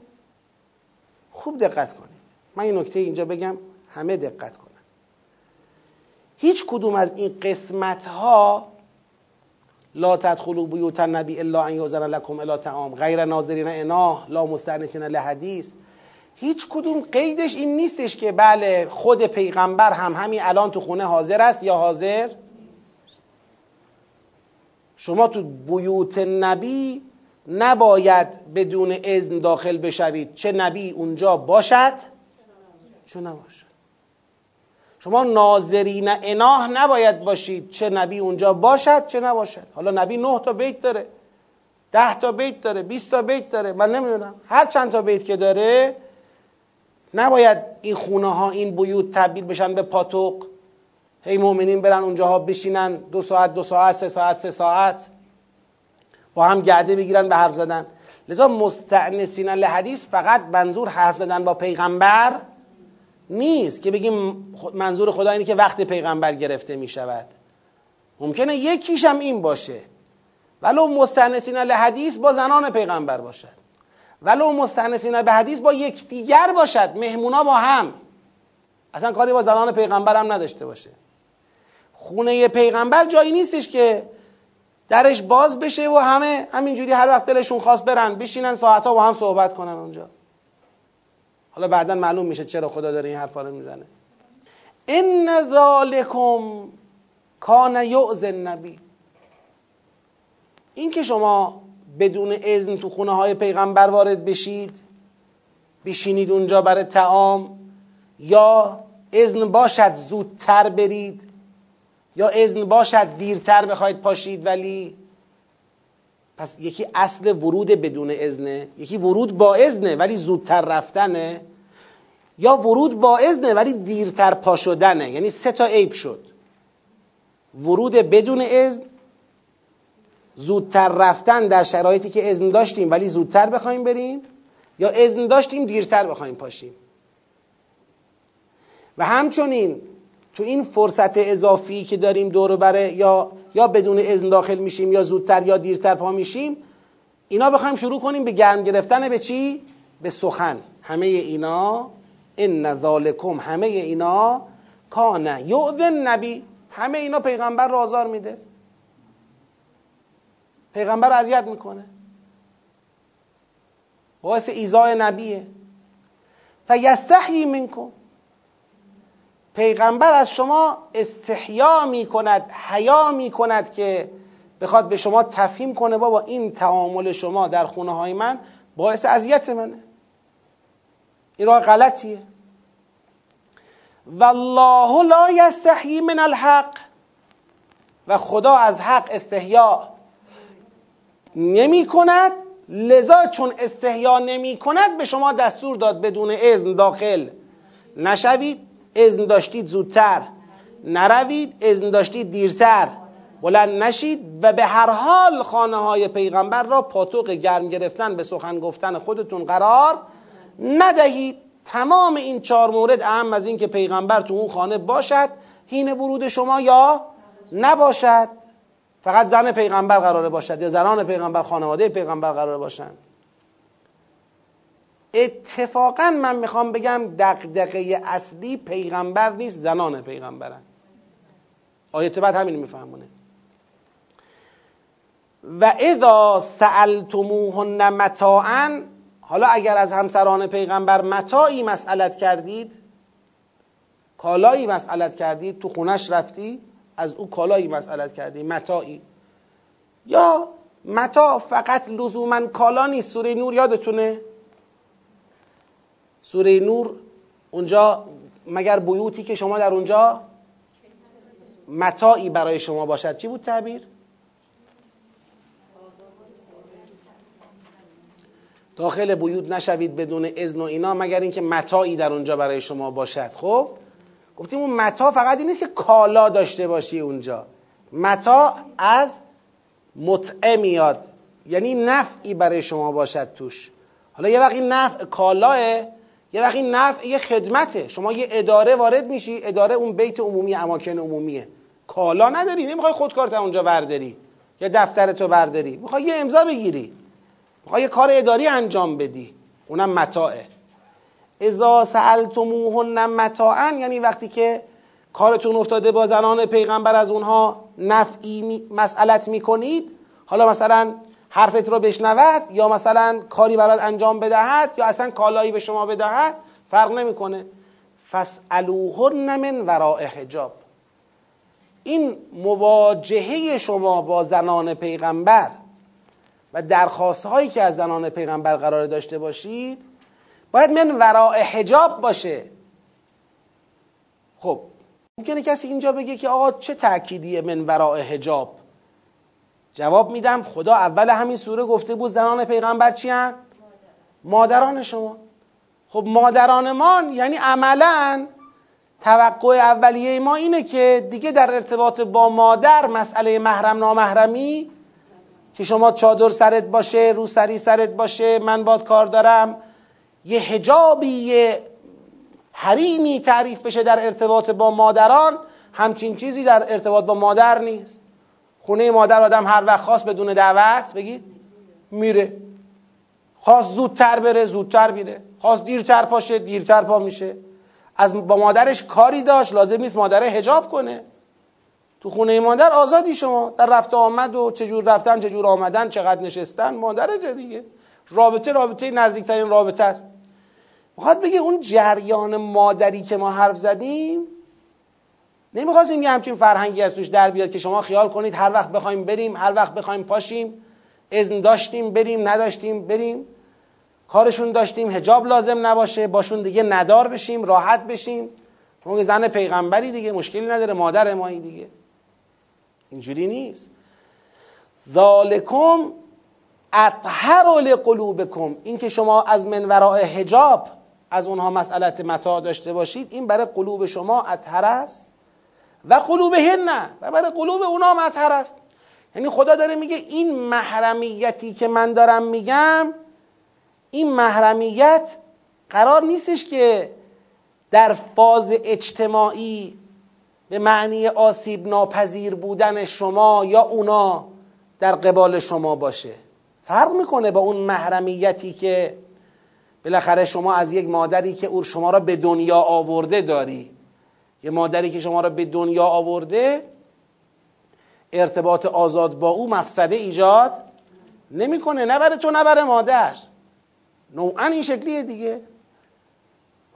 خوب دقت کنید. من این نکته اینجا بگم همه دقت کنن. هیچ کدوم از این قسمت ها لا تدخلوا بیوت النبی الا ان یؤذن لكم الا طعام غیر ناظرین اناه لا مستانسین لحدیث هیچ کدوم قیدش این نیستش که بله خود پیغمبر هم همین الان تو خونه حاضر است یا حاضر؟ شما تو بیوت نبی نباید بدون اذن داخل بشوید. چه نبی اونجا باشد؟ چه نباشد. شما ناظرین اناه نباید باشید. چه نبی اونجا باشد؟ چه نباشد. حالا نبی نه تا بیت داره ده تا بیت داره 20 تا بیت داره. من نمی‌دونم. هر چند تا بیت که داره نباید این خونه ها این بیوت تبدیل بشن به پاتوق. هی مؤمنین برن اونجاها بشینن دو ساعت دو ساعت سه ساعت سه ساعت. با هم گرده بگیرن به حرف زدن. لذا مستعنسین لحدیث فقط منظور حرف زدن با پیغمبر نیست که بگیم منظور خدا اینه که وقت پیغمبر گرفته می شود ممکنه یکیش هم این باشه. ولو مستعنسین لحدیث با زنان پیغمبر باشد. ولو مستنسین به حدیث با یکدیگر باشد مهمونا با هم. اصلا کاری با زنان پیغمبر هم نداشته باشه. خونه پیغمبر جایی نیستش که درش باز بشه و همه همینجوری هر وقت دلشون خواست برن بشینن ساعتها با هم صحبت کنن اونجا. حالا بعدا معلوم میشه چرا خدا داره این حرفا رو می‌زنه. ان ذالکم کان یعز النبی. این که شما بدون اذن تو خونه های پیغمبر وارد بشید بشینید اونجا برای تعام یا اذن باشد زودتر برید یا اذن باشد دیرتر بخواید پاشید ولی پس یکی اصل ورود بدون اذنه یکی ورود با اذنه ولی زودتر رفتنه یا ورود با اذنه ولی دیرتر پا شدنه یعنی سه تا عیب شد. ورود بدون اذن زودتر رفتن در شرایطی که اذن داشتیم ولی زودتر بخوایم بریم؟ یا اذن داشتیم دیرتر بخوایم پاشیم؟ و همچنین تو این فرصت اضافی که داریم دور بره یا یا بدون اذن داخل میشیم یا زودتر یا دیرتر پا میشیم اینا بخوایم شروع کنیم به گرم گرفتن به چی؟ به سخن. همه اینا ان ذالکم همه اینا کان یؤذن نبی. همه اینا پیغمبر رو آزار میده. پیغمبر اذیت می‌کنه. باعث ایزای نبیه. فیستحیی منکم. پیغمبر از شما استحیا می کند حیا می کند که بخواد به شما تفهیم کنه بابا این تعامل شما در خونه های من باعث اذیت منه. این راه غلطیه. والله لا یستحیی من الحق. و خدا از حق استحیا نمی کند لذا چون استحیا نمی کند به شما دستور داد بدون اذن داخل نشوید اذن داشتید زودتر نروید اذن داشتید دیرتر بلند نشید و به هر حال خانه های پیغمبر را پاتوق گرم گرفتن به سخن گفتن خودتون قرار ندهید. تمام این چهار مورد اهم از این که پیغمبر تو اون خانه باشد هین ورود شما یا نباشد. فقط زن پیغمبر قراره باشد یا زنان پیغمبر خانواده پیغمبر قراره باشند. اتفاقا من می‌خوام بگم دقدقه اصلی پیغمبر نیست زنان پیغمبرن. آیت بعد همین میفهمونه. و اذا سألتموهن متاعا حالا اگر از همسران پیغمبر متاعی مسئلت کردید کالایی مسئلت کردید تو خونش رفتی از او کالایی مسئلت کردی متاعی. یا متاع فقط لزوما کالا نیست سوره نور یادتونه؟ سوره نور اونجا مگر بیوتی که شما در اونجا متاعی برای شما باشد. چی بود تعبیر؟ داخل بیوت نشوید بدون اذن و اینا مگر اینکه متاعی در اونجا برای شما باشد. خب؟ گفتیم اون متا فقط این نیست که کالا داشته باشی اونجا. متا از متعه میاد. یعنی نفعی برای شما باشد توش. حالا یه وقتی نفع کالاه یه وقتی نفع یه خدمته. شما یه اداره وارد میشی اداره اون بیت عمومی اماکن عمومیه. کالا نداری نمی‌خوای خودکارت اونجا برداری. یا دفترتو برداری. می‌خوای یه امضا بگیری. می‌خوای یه کار اداری انجام بدی. اونم متاعه. اذا سألتموهن متاعا یعنی وقتی که کارتون افتاده با زنان پیغمبر از اونها نفعی مسئلت می‌کنید حالا مثلا حرفت رو بشنود یا مثلا کاری برات انجام بدهد یا اصلا کالایی به شما بدهد فرق نمی‌کنه. فاسالوهن من وراء حجاب. این مواجهه شما با زنان پیغمبر و درخواست هایی که از زنان پیغمبر قرار داشته باشید باید من وراء حجاب باشه. خب ممکنه کسی اینجا بگه که آقا چه تأکیدیه من وراء حجاب؟ جواب میدم خدا اول همین سوره گفته بود زنان پیغمبر چی هن؟ مادران شما. خب مادران ما یعنی عملا توقع اولیه ما اینه که دیگه در ارتباط با مادر مسئله محرم نامحرمی که شما چادر سرت باشه رو سری سرت باشه من باد کار دارم یه هجابی یه حریمی تعریف بشه در ارتباط با مادران همچین چیزی در ارتباط با مادر نیست. خونه مادر آدم هر وقت خواست بدون دعوت بگید میره. خواست زودتر بره زودتر میره. خواست دیرتر پاشه دیرتر پا میشه. از با مادرش کاری داشت لازم نیست مادر هجاب کنه. تو خونه مادر آزادی شما. در رفت آمد و چجور رفتن چجور آمدن چقدر نشستن مادر دیگه رابطه رابطه نزدیکترین رابطه است. می‌خواد بگه اون جریان مادری که ما حرف زدیم نمی‌خواستیم یه همچین فرهنگی از توش در بیاد که شما خیال کنید هر وقت بخوایم بریم هر وقت بخوایم پاشیم اذن داشتیم بریم نداشتیم بریم. کارشون داشتیم هجاب لازم نباشه باشون دیگه ندار بشیم راحت بشیم. اون زن پیغمبری دیگه مشکلی نداره مادر مایی دیگه. اینجوری نیست. ذالکم اطهر لقلوبکم. این که شما از منوراء حجاب از اونها مسئلت متا داشته باشید این برای قلوب شما اطهر است و قلوبهن نه و برای قلوب اونها اطهر است. یعنی خدا داره میگه این محرمیتی که من دارم میگم این محرمیت قرار نیستش که در فاز اجتماعی به معنی آسیب ناپذیر بودن شما یا اونا در قبال شما باشه. فرق می‌کنه با اون محرمیتی که بالاخره شما از یک مادری که او شما را به دنیا آورده داری یه مادری که شما را به دنیا آورده ارتباط آزاد با او مفسده ایجاد نمی‌کنه نه برای تو نه برای مادر. نوعا این شکلیه دیگه.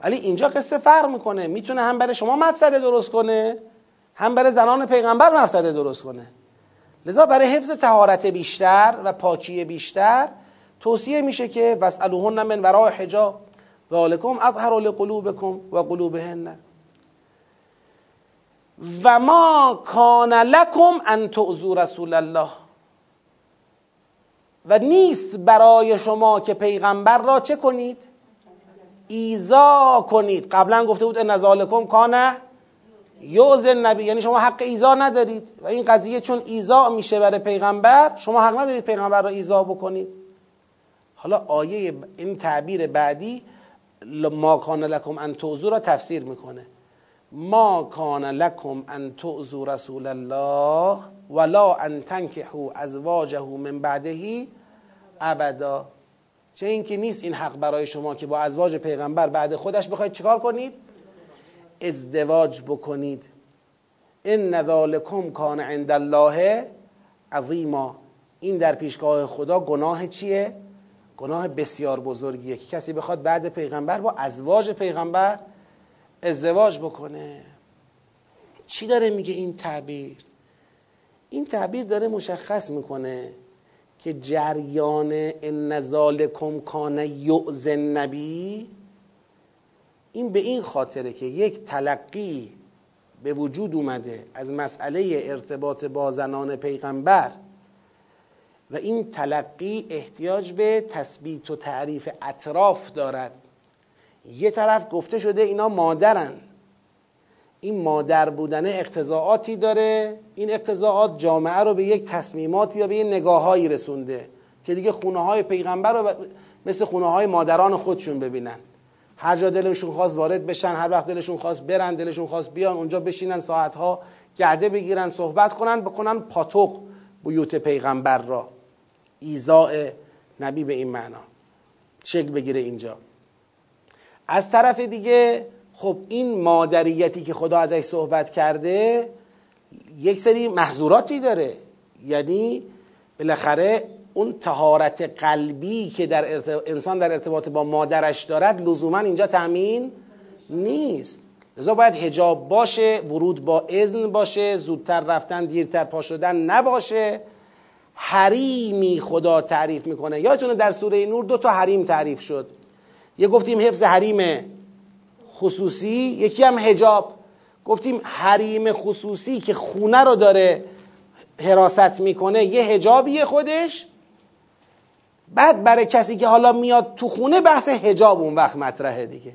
ولی اینجا قصه فرق می‌کنه. می‌تونه هم برای شما مفسده درست کنه هم برای زنان پیغمبر مفسده درست کنه. لذا برای حفظ تهارت بیشتر و پاکی بیشتر توصیه میشه که وسالوهن من وراء حجاب ذالکم اظهر لقلوبکم و قلوبهن. و ما کان لکم ان تعذوا رسول الله. و نیست برای شما که پیغمبر را چه کنید؟ ایزا کنید. قبلا گفته بود ان ذالکم کان یوزن نبی یعنی شما حق ایزا ندارید. و این قضیه چون ایزا میشه برای پیغمبر شما حق ندارید پیغمبر را ایزا بکنید. حالا آیه این تعبیر بعدی ما کان لکم ان تعذوا را تفسیر می‌کنه. ما کان لکم ان تعذوا رسول الله ولا ان تنکحوا ازواجه من بعدهی ابدا. چه اینکه نیست این حق برای شما که با ازواج پیغمبر بعد خودش بخواید چیکار کنید؟ ازدواج بکنید. ان ذالکم کان عند الله عظیما. این در پیشگاه خدا گناه چیه؟ گناه بسیار بزرگیه که کسی بخواد بعد پیغمبر با ازواج پیغمبر ازدواج بکنه. چی داره میگه این تعبیر؟ این تعبیر داره مشخص می‌کنه که جریان ان کان یؤذن نبی این به این خاطره که یک تلقی به وجود اومده از مسئله ارتباط با زنان پیغمبر و این تلقی احتیاج به تثبیت و تعریف اطراف دارد. یه طرف گفته شده اینا مادرن. این مادر بودن اقتضاعاتی داره. این اقتضاعات جامعه رو به یک تصمیماتی یا به یک نگاههایی رسونده که دیگه خونه های پیغمبر رو مثل خونه های مادران خودشون ببینن. هر جا دلشون خواست وارد بشن هر وقت دلشون خواست برن دلشون خواست بیان اونجا بشینن ساعتها گرده بگیرن صحبت کنن بکنن پاتوق بیوت پیغمبر را. ایزاء نبی به این معنا. شکل بگیره اینجا. از طرف دیگه خب این مادریتی که خدا ازش صحبت کرده یک سری محظوراتی داره. یعنی بالاخره اون تهارت قلبی که در انسان در ارتباط با مادرش دارد لزوما اینجا تأمین نیست. لذا باید هجاب باشه ورود با اذن باشه زودتر رفتن دیرتر پا شدن نباشه. حریمی خدا تعریف می‌کنه. یادتونه در سوره نور دو تا حریم تعریف شد. یه گفتیم حفظ حریم خصوصی یکی هم هجاب گفتیم حریم خصوصی که خونه رو داره حراست می‌کنه یه هجابیه خودش. بعد برای کسی که حالا میاد تو خونه بحث هجاب اون وقت مطرحه دیگه.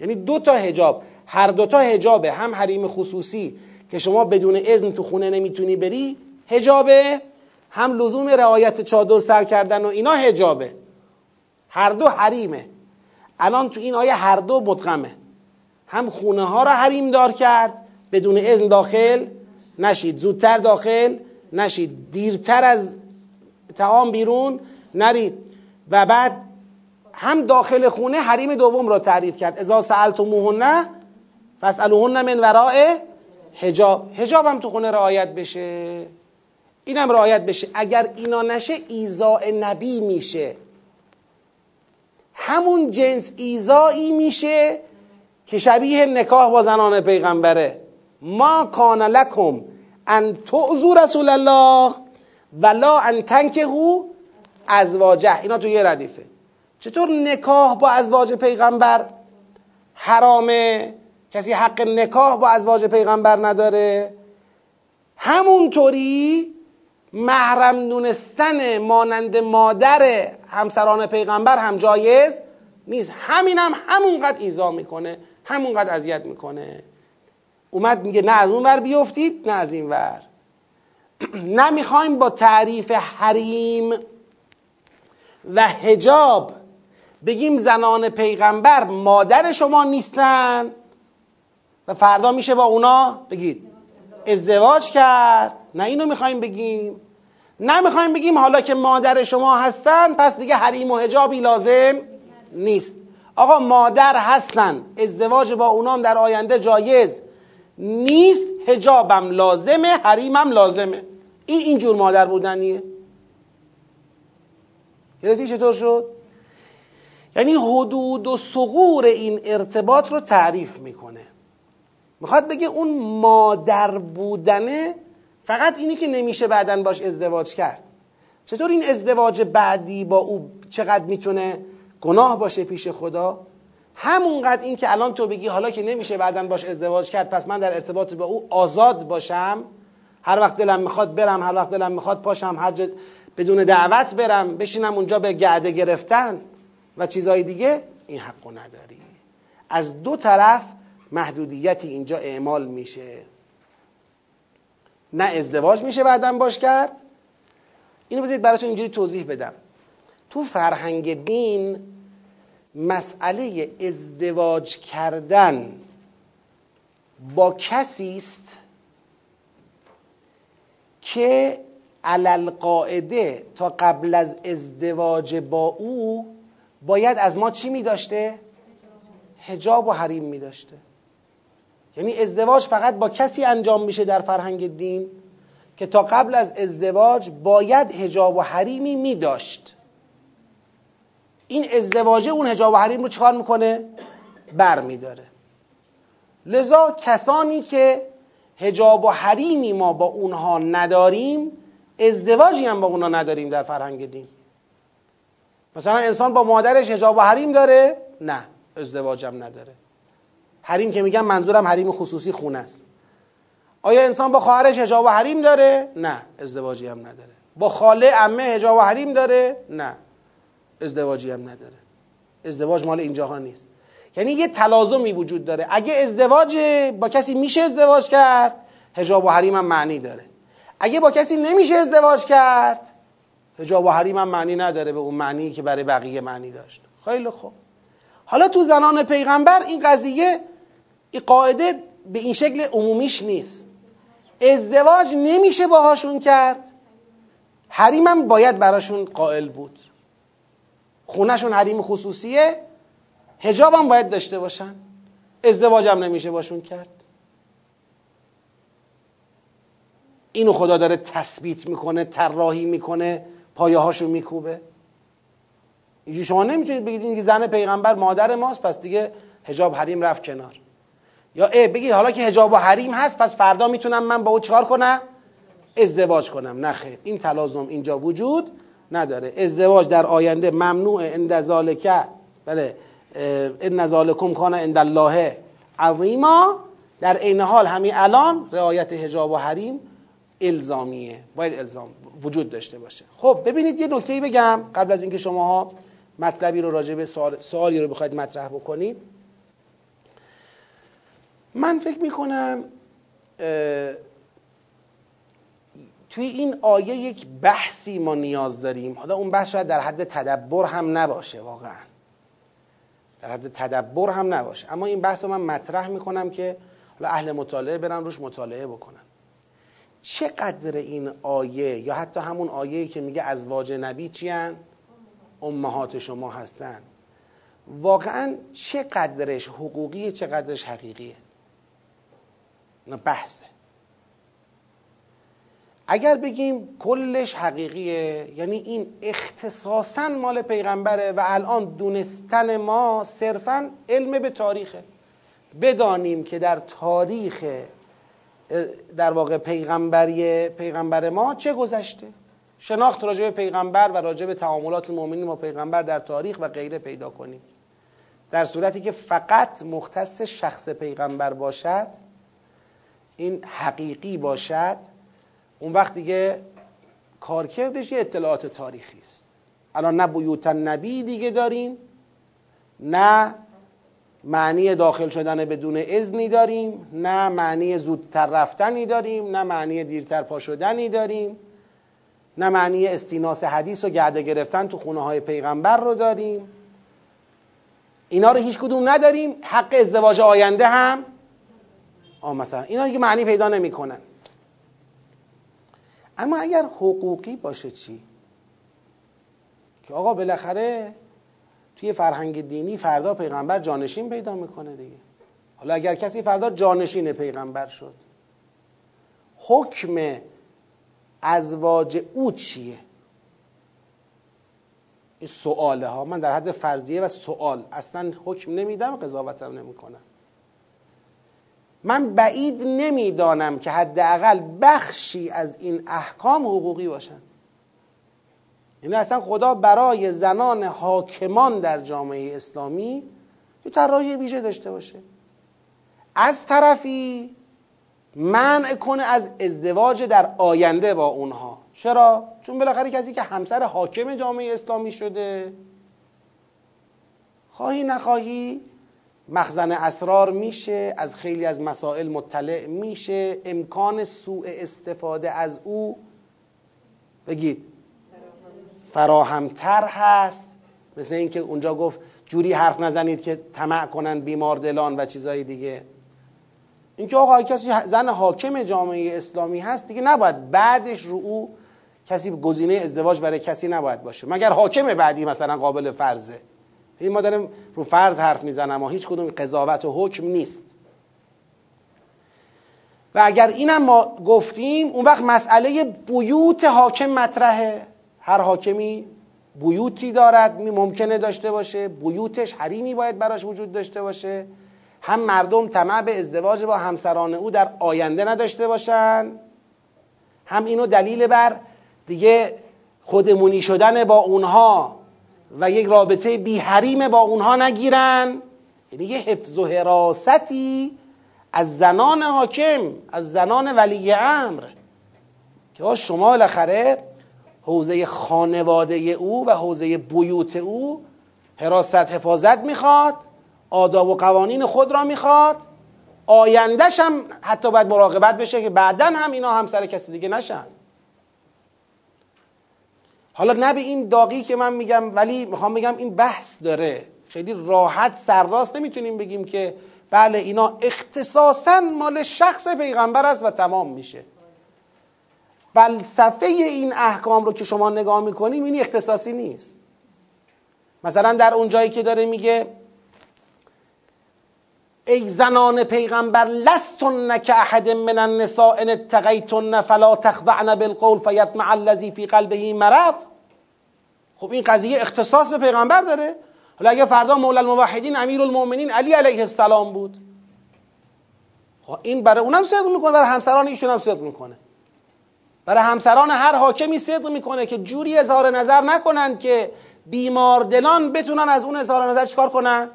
یعنی دو تا هجاب هر دو تا هجابه هم حریم خصوصی که شما بدون اذن تو خونه نمی‌تونی بری هجابه هم لزوم رعایت چادر سر کردن و اینا هجابه هر دو حریمه. الان تو این آیه هر دو مدغمه هم خونه ها را حریم دار کرد بدون اذن داخل نشید. زودتر داخل نشید. دیرتر از تعام بیرون نرید. و بعد هم داخل خونه حریم دوم را تعریف کرد. ازا سألتموهن فاسألوهن من وراء حجاب. حجاب هم تو خونه رعایت بشه. اینم رعایت بشه. اگر اینا نشه ایزاء نبی میشه. همون جنس ایزایی میشه که شبیه نکاح با زنان پیغمبره. ما کان لکم ان تعذو رسول الله ولا ان تنکهو ازواجه. اینا تو یه ردیفه. چطور نکاح با ازواج پیغمبر حرامه؟ کسی حق نکاح با ازواج پیغمبر نداره؟ همونطوری محرم دونستن مانند مادر همسران پیغمبر هم جایز نیست. همین هم همونقدر ایزا می‌کنه همونقدر اذیت می‌کنه. اومد میگه نه از اون ور بیفتید نه از این ور. نه می‌خوایم با تعریف حریم و هجاب بگیم زنان پیغمبر مادر شما نیستن و فردا میشه با اونا بگید. ازدواج کرد. نه اینو می‌خوایم بگیم. نه می‌خوایم بگیم حالا که مادر شما هستن پس دیگه حریم و هجابی لازم نیست. آقا مادر هستن. ازدواج با اونام در آینده جایز نیست. هجابم لازمه حریمم لازمه. این اینجور مادر بودنیه. گرفتی چطور شد؟ یعنی حدود و سقور این ارتباط رو تعریف می‌کنه. می‌خواد بگه اون مادر بودنه فقط اینی که نمیشه بعدا باش ازدواج کرد. چطور این ازدواج بعدی با او چقدر می‌تونه گناه باشه پیش خدا؟ همونقدر این که الان تو بگی حالا که نمیشه بعدا باش ازدواج کرد پس من در ارتباط با او آزاد باشم. هر وقت دلم می‌خواد برم هر وقت دلم می‌خواد پاشم هر بدون دعوت برم بشینم اونجا به گعده گرفتن و چیزهای دیگه این حقو نداری. از دو طرف محدودیتی اینجا اعمال میشه. نه ازدواج میشه بعدا باش کرد. اینو بذارید براتون اینجوری توضیح بدم. تو فرهنگ دین مسئله ازدواج کردن با کسی است که علل قاعده تا قبل از ازدواج با او باید از ما چی می داشته؟ هجاب و حریم می داشته یعنی ازدواج فقط با کسی انجام میشه در فرهنگ دین که تا قبل از ازدواج باید هجاب و حریمی می داشت این ازدواجه اون هجاب و حریم رو چکار می‌کنه؟ بر می داره لذا کسانی که هجاب و حریمی ما با اونها نداریم ازدواجی هم با اونها نداریم در فرهنگ دین. مثلا انسان با مادرش هجاب و حریم داره؟ نه ازدواجم نداره. حریم که میگم منظورم حریم خصوصی خونه است. آیا انسان با خواهرش هجاب و حریم داره؟ نه ازدواجی هم نداره. با خاله عمه هجاب و حریم داره؟ نه ازدواجی هم نداره. ازدواج مال اینجاها نیست. یعنی یه تلازمی وجود داره. اگه ازدواج با کسی میشه ازدواج کرد هجاب و حریم هم معنی داره. اگه با کسی نمیشه ازدواج کرد هجاب و حریم هم معنی نداره به اون معنی که برای بقیه معنی داشت. خیلی خوب. حالا تو زنان پیغمبر این قضیه این قاعده به این شکل عمومیش نیست. ازدواج نمیشه باهاشون کرد. حریمم باید براشون قائل بود. خونهشون حریم خصوصیه. هجابم باید داشته باشن. ازدواجم نمیشه باشون کرد. اینو خدا داره تثبیت می‌کنه طراحی می‌کنه پایه هاشو میکوبه شما نمی‌تونید بگید که زن پیغمبر مادر ماست پس دیگه هجاب حریم رفت کنار. یا ای بگید حالا که هجاب و حریم هست پس فردا می‌تونم من با او چکار کنم؟ ازدواج کنم. نه خیر. این تلازم اینجا وجود نداره. ازدواج در آینده ممنوع. اند ذالک. بله. ان ذالکم کان عند الله عظیما. در عین حال همین الان رعایت حجاب و حریم الزامیه. باید الزام وجود داشته باشه. خب ببینید یه نکته بگم قبل از اینکه شماها مطلبی رو راجع به سوال، سوالی رو بخواید مطرح بکنید. من فکر می‌کنم توی این آیه یک بحثی ما نیاز داریم. حالا اون بحث شاید در حد تدبر هم نباشه واقعا. در حد تدبر هم نباشه. اما این بحث رو من مطرح می‌کنم که حالا اهل مطالعه برن روش مطالعه بکنن. چقدر این آیه یا حتی همون آیه که میگه ازواج نبی چی امهات شما هستن. واقعا چقدرش حقوقیه چقدرش حقیقیه؟ نه بحثه. اگر بگیم کلش حقیقیه یعنی این اختصاصا مال پیغمبره و الان دونستن ما صرفا علم به تاریخه. بدانیم که در تاریخ در واقع پیغمبری پیغمبر ما چه گذشته؟ شناخت راجع به پیغمبر و راجع به تعاملات مؤمنین با پیغمبر در تاریخ و غیره پیدا کنیم. در صورتی که فقط مختص شخص پیغمبر باشد این حقیقی باشد اون وقت دیگه کارکردش یه اطلاعات تاریخی است. الان نه بیوت نبی دیگه داریم نه معنی داخل شدن بدون اذنی داریم نه معنی زودتر رفتنی داریم نه معنی دیرتر پا شدنی داریم نه معنی استیناس حدیث و گرده گرفتن تو خونه های پیغمبر رو داریم. اینا رو هیچ کدوم نداریم حق ازدواج آینده هم مثلا. اینا دیگه معنی پیدا نمی‌کنن. اما اگر حقوقی باشه چی؟ که آقا بالاخره توی فرهنگ دینی فردا پیغمبر جانشین پیدا می‌کنه دیگه. حالا اگر کسی فردا جانشین پیغمبر شد حکم ازواج او چیه؟ این سواله ها. من در حد فرضیه و سوال اصلا حکم نمیدم قضاوتم نمی‌کنم. من بعید نمی‌دانم که حداقل بخشی از این احکام حقوقی باشن. یعنی اصلا خدا برای زنان حاکمان در جامعه اسلامی یه طراحی ویژه داشته باشه. از طرفی منع کنه از ازدواج در آینده با اونها. چرا؟ چون بالاخره کسی که همسر حاکم جامعه اسلامی شده. خواهی نخواهی مخزن اسرار میشه از خیلی از مسائل مطلع میشه. امکان سوء استفاده از او بگید فراهمتر هست. مثل اینکه اونجا گفت جوری حرف نزنید که طمع کنن بیمار دلان و چیزهای دیگه. اینکه آقا کسی زن حاکم جامعه اسلامی هست دیگه نباید بعدش رو او کسی گزینه ازدواج برای کسی نباید باشه. مگر حاکم بعدی مثلا قابل فرضه؟ این ما داریم رو فرض حرف می‌زنم و هیچ کدوم قضاوت و حکم نیست. و اگر اینم ما گفتیم اون وقت مسئله بیوت حاکم مطرحه. هر حاکمی بیوتی دارد ممکنه داشته باشه. بیوتش حریمی باید براش وجود داشته باشه. هم مردم طمع به ازدواج با همسران او در آینده نداشته باشن. هم اینو دلیل بر دیگه خودمونی شدن با اونها. و یک رابطه بی حریم با اونها نگیرن. یعنی یه حفظ و حراستی از زنان حاکم از زنان ولی امر. که شما بالاخره حوزه خانواده او و حوزه بیوت او حراست حفاظت می‌خواد آداب و قوانین خود را می‌خواد. آیندهش هم حتی باید مراقبت بشه که بعدا هم اینا همسر کسی دیگه نشن. حالا نه به این داغی که من میگم ولی می‌خوام بگم این بحث داره. خیلی راحت سرراست نمی‌تونیم بگیم که بله اینا اختصاصا مال شخص پیغمبر است و تمام میشه. فلسفه این احکام رو که شما نگاه می‌کنیم این اختصاصی نیست. مثلا در اون جایی که داره میگه ای زنان پیغمبر لستن که احد من النساء ان اتقیتن فلا تخضعن بالقول فیطمع الذی فی قلبه مرض. خب این قضیه اختصاص به پیغمبر داره. حالا اگه فردا مولا الموحدین امیر المؤمنین علی علیه السلام بود. خب این برای اونم صدق می‌کنه برای همسران ایشون هم صدق می‌کنه. برای همسران هر حاکمی صدق می‌کنه که جوری اظهار نظر نکنند که بیمار دلان بتونن از اون اظهار نظر چیکار کنن؟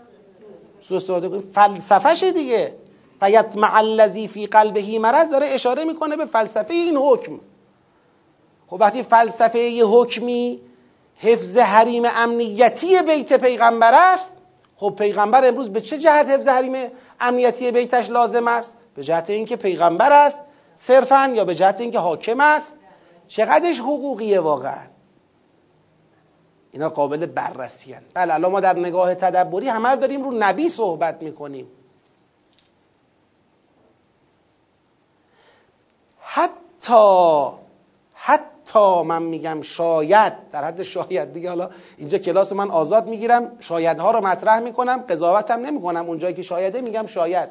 سو کنن فلسفه دیگه. فیطمع الذی فی قلبه مرض داره اشاره می‌کنه به فلسفه این حکم. خب وقتی فلسفه یه حکمی حفظ حریم امنیتی بیت پیغمبر است خب پیغمبر امروز به چه جهت حفظ حریم امنیتی بیتش لازم است؟ به جهت اینکه پیغمبر است صرفا یا به جهت اینکه حاکم است؟ چقدرش حقوقیه واقعا؟ اینا قابل بررسی هن. بله الان ما در نگاه تدبری همه داریم رو نبی صحبت می‌کنیم. حتی حتی من میگم شاید در حد شاید دیگه حالا اینجا کلاس من آزاد می‌گیرم شایدها رو مطرح می‌کنم قضاوتم نمی‌کنم. اونجایی که شایده میگم شاید.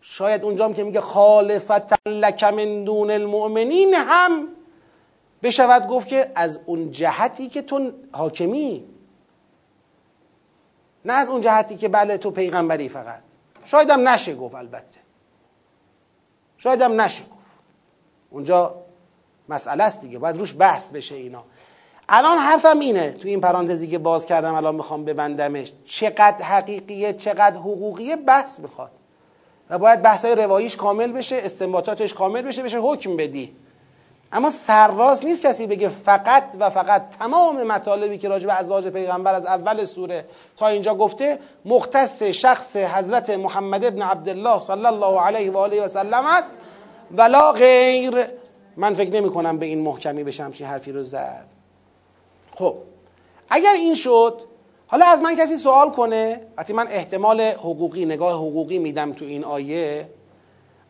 شاید اونجام که میگه خالصتا لک من دون المؤمنین هم بشود گفت که از اون جهتی که تو حاکمی. نه از اون جهتی که بله تو پیغمبری فقط. شایدم نشه گفت البته. شایدم نشه گفت. اونجا مسئله است دیگه. باید روش بحث بشه اینا. الان حرفم اینه. تو این پرانتزی که باز کردم الان می‌خوام ببندمش. چقدر حقیقیه چقدر حقوقیه بحث می‌خواد. و باید بحثای رواییش کامل بشه استنباطاتش کامل بشه بشه حکم بدی. اما سرراست نیست کسی بگه فقط و فقط تمام مطالبی که راجع به ازواج پیغمبر از اول سوره تا اینجا گفته مختص شخص حضرت محمد ابن عبدالله صلی الله علیه و آله و سلم است. ولا غیر. من فکر نمی کنم به این محکمی بشه همچین حرفی رو زد. خب اگر این شد حالا از من کسی سوال کنه؟ وقتی من احتمال حقوقی نگاه حقوقی میدم تو این آیه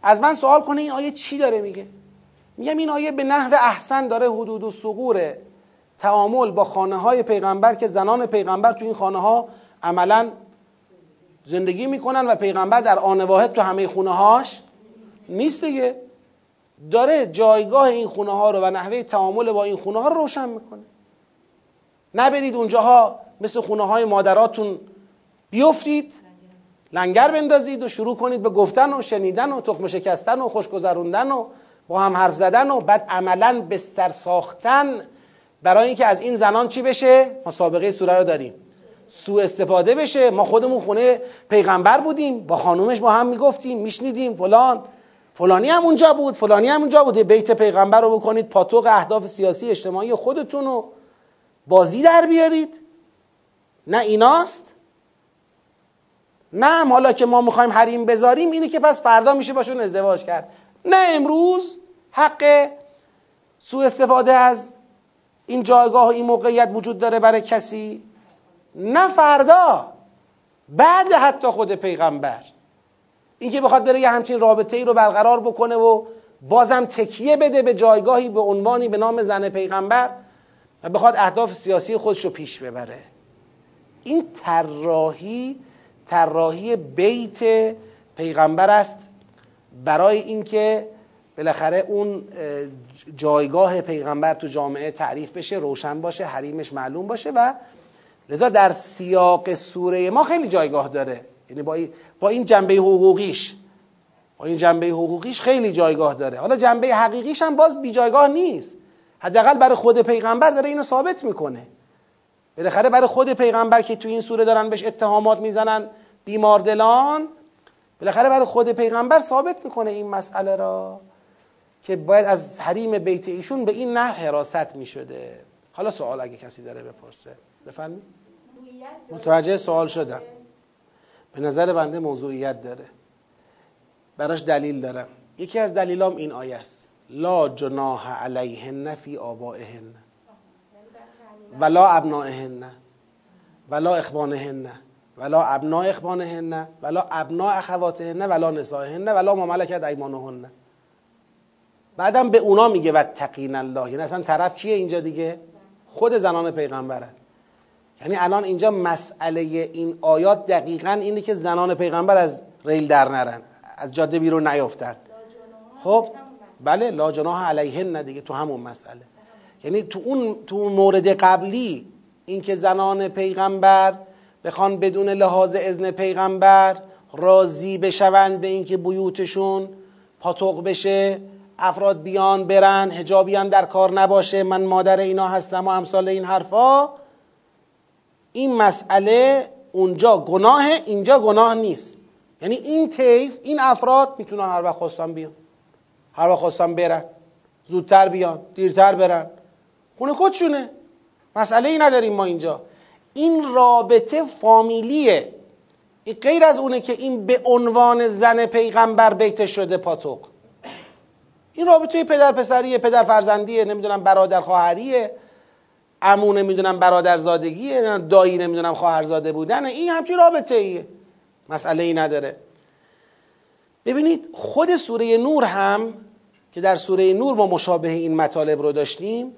از من سوال کنه این آیه چی داره میگه؟ میگم این آیه به نحو احسن داره حدود و سقور تعامل با خانه های پیغمبر که زنان پیغمبر تو این خانه ها عملا زندگی می‌کنن و پیغمبر در آن واحد تو همه خونه هاش نیست دیگه. داره جایگاه این خونه ها رو و نحوه تعامل با این خونه ها رو روشن می‌کنه. نبرید اونجاها مثل خونه های مادراتون بیفتید لنگر بندازید و شروع کنید به گفتن و شنیدن و تخم شکستن و خوشگذروندن و با هم حرف زدن و بعد عملا بستر ساختن برای اینکه از این زنان چی بشه؟ ما سابقه سوره رو داریم. سوء استفاده بشه. ما خودمون خونه پیغمبر بودیم. با خانومش با هم می‌گفتیم میشنیدیم. فلان. فلانی هم اونجا بود. فلانی هم اونجا بود. بیت پیغمبر رو بکنید. پاتوق اهداف سیاسی اجتماعی خودتون رو بازی در بیارید. نه ایناست. نه حالا که ما می‌خوایم حریم بذاریم اینه که پس فردا میشه باشون ازدواج کرد. نه امروز حق سوء استفاده از این جایگاه و این موقعیت وجود داره برای کسی نه فردا بعد حتی خود پیغمبر. اینکه بخواد بره یه همچین رابطه ای رو برقرار بکنه و بازم تکیه بده به جایگاهی به عنوانی به نام زن پیغمبر و بخواد اهداف سیاسی خودش رو پیش ببره. این طراحی طراحی بیت پیغمبر است. برای اینکه بالاخره اون جایگاه پیغمبر تو جامعه تعریف بشه روشن باشه حریمش معلوم باشه و لذا در سیاق سوره ما خیلی جایگاه داره. یعنی با این, جنبه حقوقیش. با این جنبه حقوقیش خیلی جایگاه داره. حالا جنبه حقیقیش هم باز بی جایگاه نیست. حداقل برای خود پیغمبر داره اینو ثابت می‌کنه. بالاخره برای خود پیغمبر که تو این سوره دارن بهش اتهامات می‌زنن بیماردلان بالاخره برای خود پیغمبر ثابت می‌کنه این مسئله را که باید از حریم بیت ایشون به این نحو حراست می‌شده. حالا سوال اگه کسی داره بپرسه. بفرمایید. متوجه سوال شدم. به نظر بنده موضوعیت داره. براش دلیل دارم. یکی از دلیلام این آیه است. لا جناح علیهن فی آبائهن. ولا ابنائهن. ولا اخوانهن. ولا ابناء اخوانهن ولا ابناء اخواتهن ولا نسائهن ولا ما ملکت ایمانهن. بعدم به اونا میگه و تقین الله. یعنی اصلا طرف کیه اینجا دیگه؟ خود زنان پیغمبرن یعنی الان اینجا مسئله این آیات دقیقا اینه که زنان پیغمبر از ریل در نرن از جاده بیرون نیفتن خب بله لا جناح علیهن دیگه تو همون مسئله. یعنی تو اون تو مورد قبلی اینکه زنان پیغمبر بخوان بدون لحاظ اذن پیغمبر راضی بشوند به اینکه بیوتشون پاتوق بشه افراد بیان برن هجابی هم در کار نباشه من مادر اینا هستم و امثال این حرفا. این مسئله اونجا گناه اینجا گناه نیست. یعنی این طیف این افراد می‌تونن هر وقت خواستن بیان. هر وقت خواستن برن. زودتر بیان دیرتر برن. خونه خودشونه. مسئله ای نداریم ما اینجا. این رابطه فامیلیه. این غیر از اونه که این به عنوان زن پیغمبر بیت شده پاتوق. این رابطه پدر پسریه پدر فرزندیه نمی‌دونم برادر خواهریه. عمو نمی‌دونم برادر زادگیه دایی نمی‌دونم خواهرزاده بودن این همچین رابطه ایه مسئله ای نداره. ببینید خود سوره نور هم که در سوره نور ما مشابه این مطالب رو داشتیم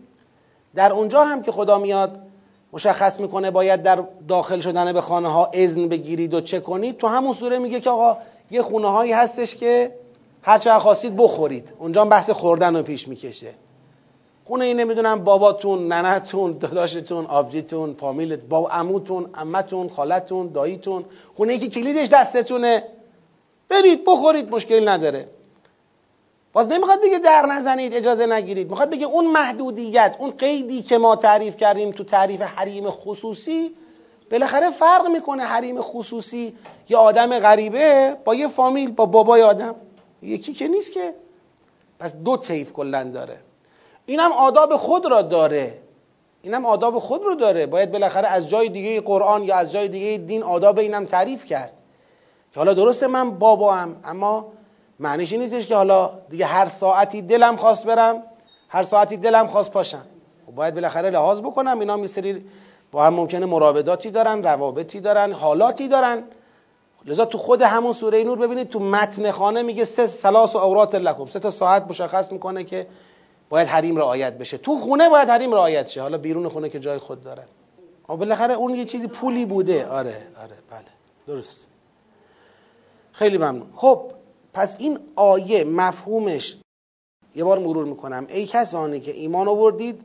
در اونجا هم که خدا میاد مشخص می‌کنه باید در داخل شدن به خانه ها اذن بگیرید و چه کنید. تو همون سوره میگه که آقا یه خونه هایی هستش که هر چه خواستید بخورید. اونجا بحث خوردن رو پیش می‌کشه. خونه ای نمی‌دونم باباتون ننتون داداشتون آبجیتون فامیلت با عموتون عمتون خالتون داییتون. خونه ای که کلیدش دستتونه. برید بخورید مشکل نداره. باز نمی‌خواد بگه در نزنید اجازه نگیرید. می‌خواد بگه اون محدودیت اون قیدی که ما تعریف کردیم تو تعریف حریم خصوصی بالاخره فرق می‌کنه حریم خصوصی یه آدم غریبه با یه فامیل با بابای آدم. یکی که نیست که. پس دو طیف کلا داره. اینم آداب خود را داره. اینم آداب خود رو داره. باید بالاخره از جای دیگه قرآن یا از جای دیگه دین آداب اینم تعریف کرد. که حالا درسته من بابا هم اما معنیش نیستش که حالا دیگه هر ساعتی دلم خواست برم هر ساعتی دلم خواست پاشم. خب باید بالاخره لحاظ بکنم اینا می سری با هم ممکنه مراوداتی دارن روابطی دارن حالاتی دارن. لذا تو خود همون سوره نور ببینید تو متن خانه میگه سه سلاس و اورات لکم. سه تا ساعت مشخص می‌کنه که باید حریم رعایت بشه. تو خونه باید حریم رعایت شه. حالا بیرون خونه که جای خود داره. اما بالاخره اون یه چیزی پولی بوده. آره آره بله. درست. خیلی ممنون. خب پس این آیه مفهومش یه بار مرور می‌کنم. ای کسانی که ایمان آوردید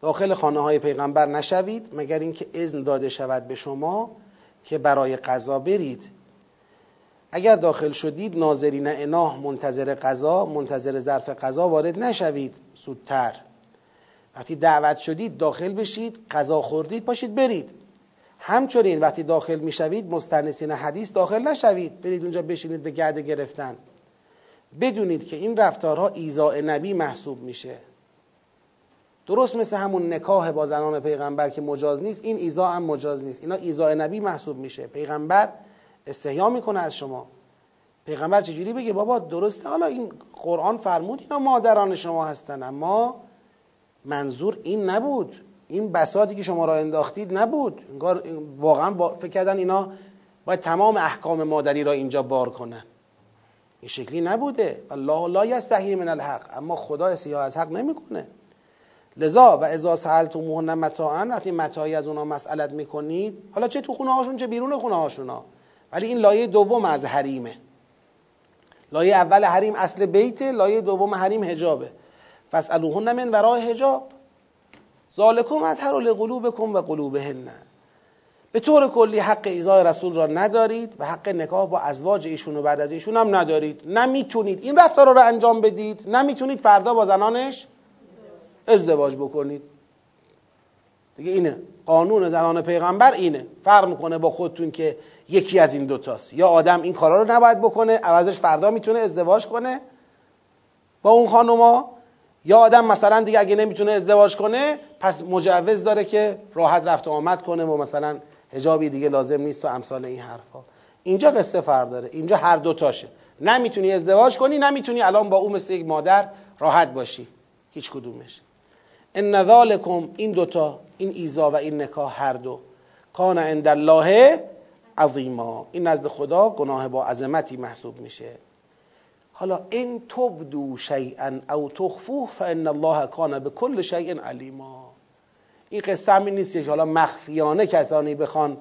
داخل خانه های پیغمبر نشوید مگر اینکه اذن داده شود به شما که برای قضا برید. اگر داخل شدید ناظرین اناه منتظر قضا منتظر ظرف قضا وارد نشوید. زودتر. وقتی دعوت شدید داخل بشید قضا خوردید پاشید برید. همچنین وقتی داخل می‌شوید مستنسین حدیث داخل نشوید. برید اونجا بشینید به گرد گرفتن. بدونید که این رفتارها ایزاء نبی محسوب میشه. درست مثل همون نکاح با زنان پیغمبر که مجاز نیست این ایزا هم مجاز نیست. اینا ایزاء نبی محسوب میشه. پیغمبر استحیا می‌کنه از شما. پیغمبر چجوری بگه؟ بابا درسته. حالا این قرآن فرمود اینا مادران شما هستن. اما منظور این نبود. این بساطی که شما را انداختید نبود. انگار واقعا فکر کردن اینا باید تمام احکام مادری را اینجا بار کنن. این شکلی نبوده. الله لا یستحی من الحق. اما خدا استحیا از حق نمی‌کنه. لذا و اذا سالتموهن متاعا وقتی متاعی از اونا مسئلت می‌کنید حالا چه تو خونه هاشون چه بیرون خونه هاشونا ولی این لایه دوم از حریمه. لایه اول حریم اصل بیته لایه دوم حریم حجابه. فاسالوهن من ورای حجاب. ذالکم اطهر لقلوبکم و قلوبهن. به طور کلی حق ایزای رسول را ندارید و حق نکاح با ازواج ایشون و بعد از ایشون هم ندارید. نمی‌تونید. این رفتار را انجام بدید. نمی‌تونید فردا با زنانش ازدواج بکنید. دیگه اینه. قانون زنان پیغمبر اینه. فرق می‌کنه با خودتون که یکی از این دوتاست. یا آدم این کارا رو نباید بکنه عوضش فردا می‌تونه ازدواج کنه. با اون خانوما یا آدم مثلا دیگه اگه نمی‌تونه ازدواج کنه پس مجوز داره که راحت رفت و آمد کنه و مثلا حجابی دیگه لازم نیست و امثال این حرفا. اینجا قصه فرق داره. اینجا هر دوتاشه نمی‌تونی ازدواج کنی نمی‌تونی الان با او مثل یک مادر راحت باشی. هیچ کدومش. ان ذالکم این دوتا این ایزا و این نکاح هر دو. کان عند الله عظیما. این نزد خدا گناه با عظمتی محسوب میشه. حالا این تبدو شیئا او تخفوه فان الله کان به کل شیء علیما. این قصه همین نیست که حالا مخفیانه کسانی بخوان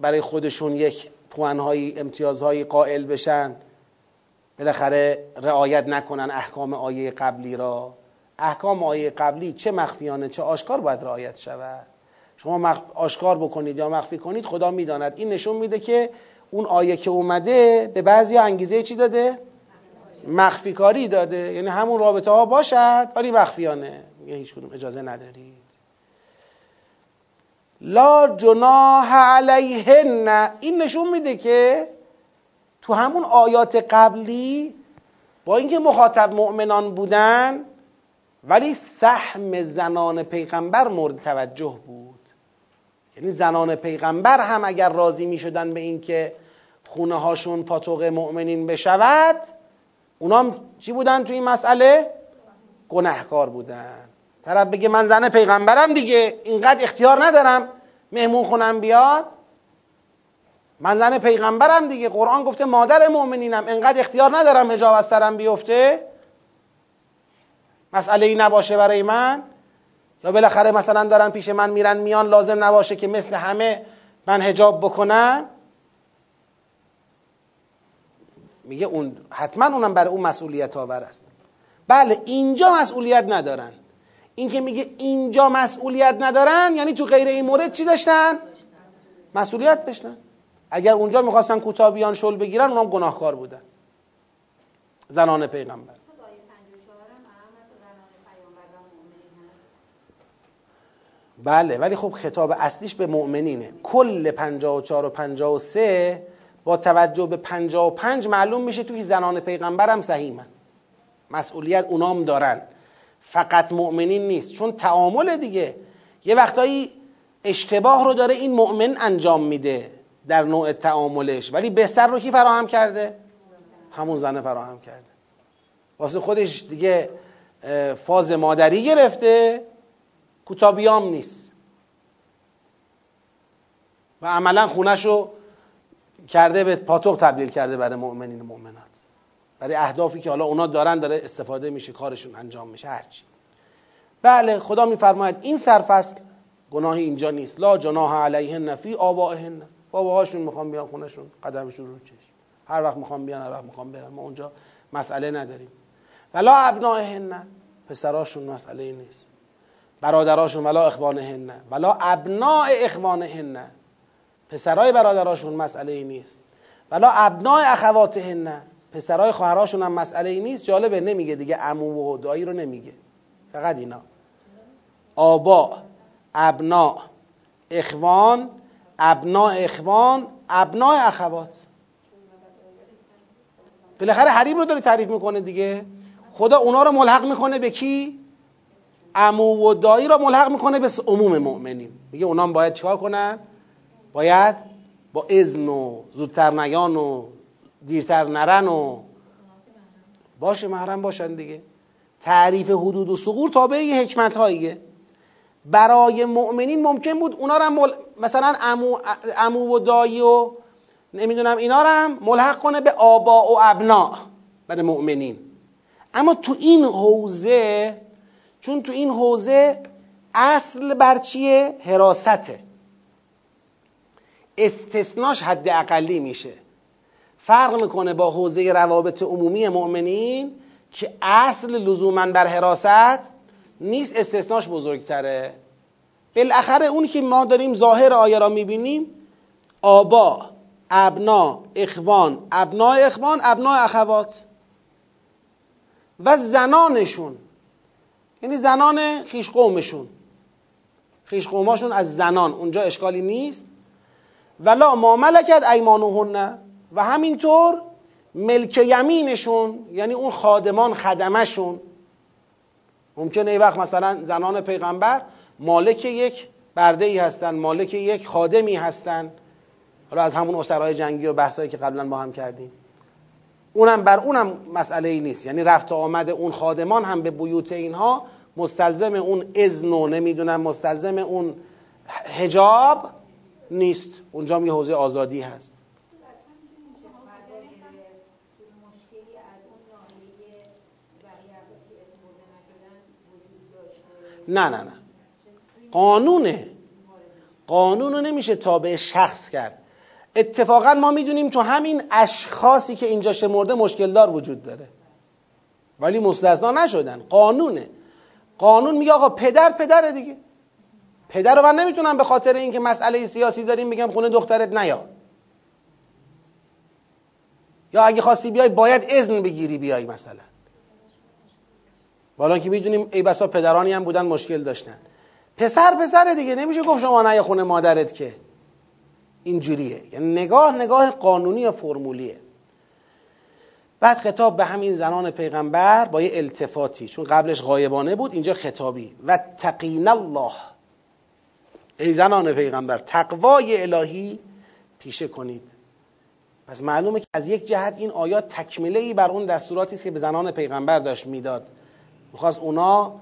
برای خودشون یک پوانهایی امتیازهایی قائل بشن. بالاخره رعایت نکنن احکام آیه قبلی را. احکام آیه قبلی چه مخفیانه چه آشکار باید رعایت شود؟ شما آشکار بکنید یا مخفی کنید خدا می‌داند. این نشون میده که اون آیه که اومده به بعضی انگیزه چی داده؟ مخفی کاری داده. یعنی همون رابطه ها باشد ولی مخفیانه. میگه هیچ کدوم اجازه ندارید. لا جناح علیهن. این نشون میده که تو همون آیات قبلی با اینکه مخاطب مؤمنان بودن ولی سهم زنان پیغمبر مورد توجه بود. یعنی زنان پیغمبر هم اگر راضی می شدن به اینکه خونه هاشون پاتوق مؤمنین بشود اونام چی بودن تو این مسئله؟ گنهکار بودن. طرف بگه من زن پیغمبرم دیگه اینقدر اختیار ندارم مهمون خونم بیاد. من زن پیغمبرم دیگه قرآن گفته مادر مؤمنینم اینقدر اختیار ندارم هجاب از سرم بیفته. مسئله ای نباشه برای من. یا بالاخره مثلا دارن پیش من میرن میان لازم نباشه که مثل همه من هجاب بکنم میگه اون حتما اونم برای اون مسئولیت آور است. بله اینجا مسئولیت ندارن. این که میگه اینجا مسئولیت ندارن یعنی تو غیر این مورد چی داشتن؟ مسئولیت داشتن. اگر اونجا می‌خواستن کوتاه بیان شل بگیرن اونم گناهکار بودن. زنان پیغمبر. بله ولی خب خطاب اصلیش به مؤمنینه. کل 54 و 53 با توجه به 55 معلوم میشه توی زنان پیغمبر هم صحیح مسئولیت اونام دارن. فقط مؤمنین نیست. چون تعامل دیگه. یه وقتایی اشتباه رو داره این مؤمن انجام میده در نوع تعاملش. ولی بستر رو کی فراهم کرده؟ همون زنه فراهم کرده. واسه خودش دیگه فاز مادری گرفته. کوتابیام نیست. و عملا خونش رو کرده به پاتوق تبدیل کرده برای مؤمنین مؤمنات. برای اهدافی که حالا اونا دارن داره استفاده میشه کارشون انجام میشه هرچی بله خدا میفرماید این سرفصل گناهی اینجا نیست. لا جناح علیهن فی آبائهن. باباهاشون می‌خوام بیان خونشون قدمشون رو چشم. هر وقت می‌خوام بیان هر وقت می‌خوام برن. ما اونجا مسئله نداریم. ولا ابنائهن پسراشون مسئله نیست. برادراشون ولا اخوانهن. ولا ابناء اخوانهن. پسرای برادراشون مسئله ای نیست. ولا ابناء اخواتهن. پسرای خواهراشون هم مسئله ای نیست. جالبه نمیگه دیگه عمو و دایی رو نمیگه. فقط اینا. آبا ابنا اخوان ابنا اخوان ابنا اخوات. بالاخره حریم رو داره تعریف می‌کنه دیگه. خدا اونا رو ملحق می‌کنه به کی؟ عمو و دایی رو ملحق می‌کنه به عموم مؤمنین. میگه اونا باید چیکار کنن؟ باید با اذن و زودتر نیان و دیرتر نرن و باشه محرم باشن دیگه. تعریف حدود و سقور تابع حکمت هاییه برای مؤمنین ممکن بود اونا رو مل... مثلا امو... امو و دایی و نمی‌دونم اینا رو هم ملحق کنه به آبا و ابنا برای مؤمنین. اما تو این حوزه چون تو این حوزه اصل بر چیه؟ حراسته. استثناش حد اقلی میشه. فرق می‌کنه با حوزه روابط عمومی مؤمنین که اصل لزوما بر حراست نیست استثناش بزرگتره. بالاخره اونی که ما داریم ظاهر آیه را می‌بینیم آبا ابنا اخوان. ابنا اخوان ابنا اخوات. و زنانشون. یعنی زنان خیش قومشون خیش قوماشون از زنان اونجا اشکالی نیست. ولا ما ملکت ایمانهن. و همینطور ملک یمینشون یعنی اون خادمان خدمشون. ممکنه ای وقت مثلا زنان پیغمبر مالک یک برده ای هستن مالک یک خادمی هستن. حالا از همون اسرای جنگی و بحثایی که قبلا با هم کردیم. اونم بر اونم مسئله ای نیست. یعنی رفت آمد اون خادمان هم به بیوت اینها مستلزم اون اذن و نمی‌دونم مستلزم اون حجاب نیست. اونجا یه حوزه آزادی هست. نه نه نه. قانونه. قانون رو نمیشه تابع شخص کرد. اتفاقا ما می‌دونیم تو همین اشخاصی که اینجا شمرده مشکل دار وجود داره. ولی مستثنا نشدن قانونه. قانون میگه آقا پدر پدره دیگه. پدر رو من نمی‌تونم به خاطر اینکه مسئله سیاسی داریم میگم خونه دخترت نیا. یا اگه خواستی بیای باید اذن بگیری بیای مثلا. بالا که می‌دونیم ای بسا پدرانی هم بودن مشکل داشتن. پسر پسر دیگه نمیشه گفت شما نه خونه مادرت که. اینجوریه. یعنی نگاه نگاه قانونی و فرمولیه. بعد خطاب به همین زنان پیغمبر با یه التفاتی چون قبلش غایبانه بود اینجا خطابی. و تقین الله. ای زنان پیغمبر تقوای الهی پیشه کنید. پس معلومه که از یک جهت این آیات تکمله ای بر اون دستوراتی است که به زنان پیغمبر داشت می‌داد. می‌خواست اونا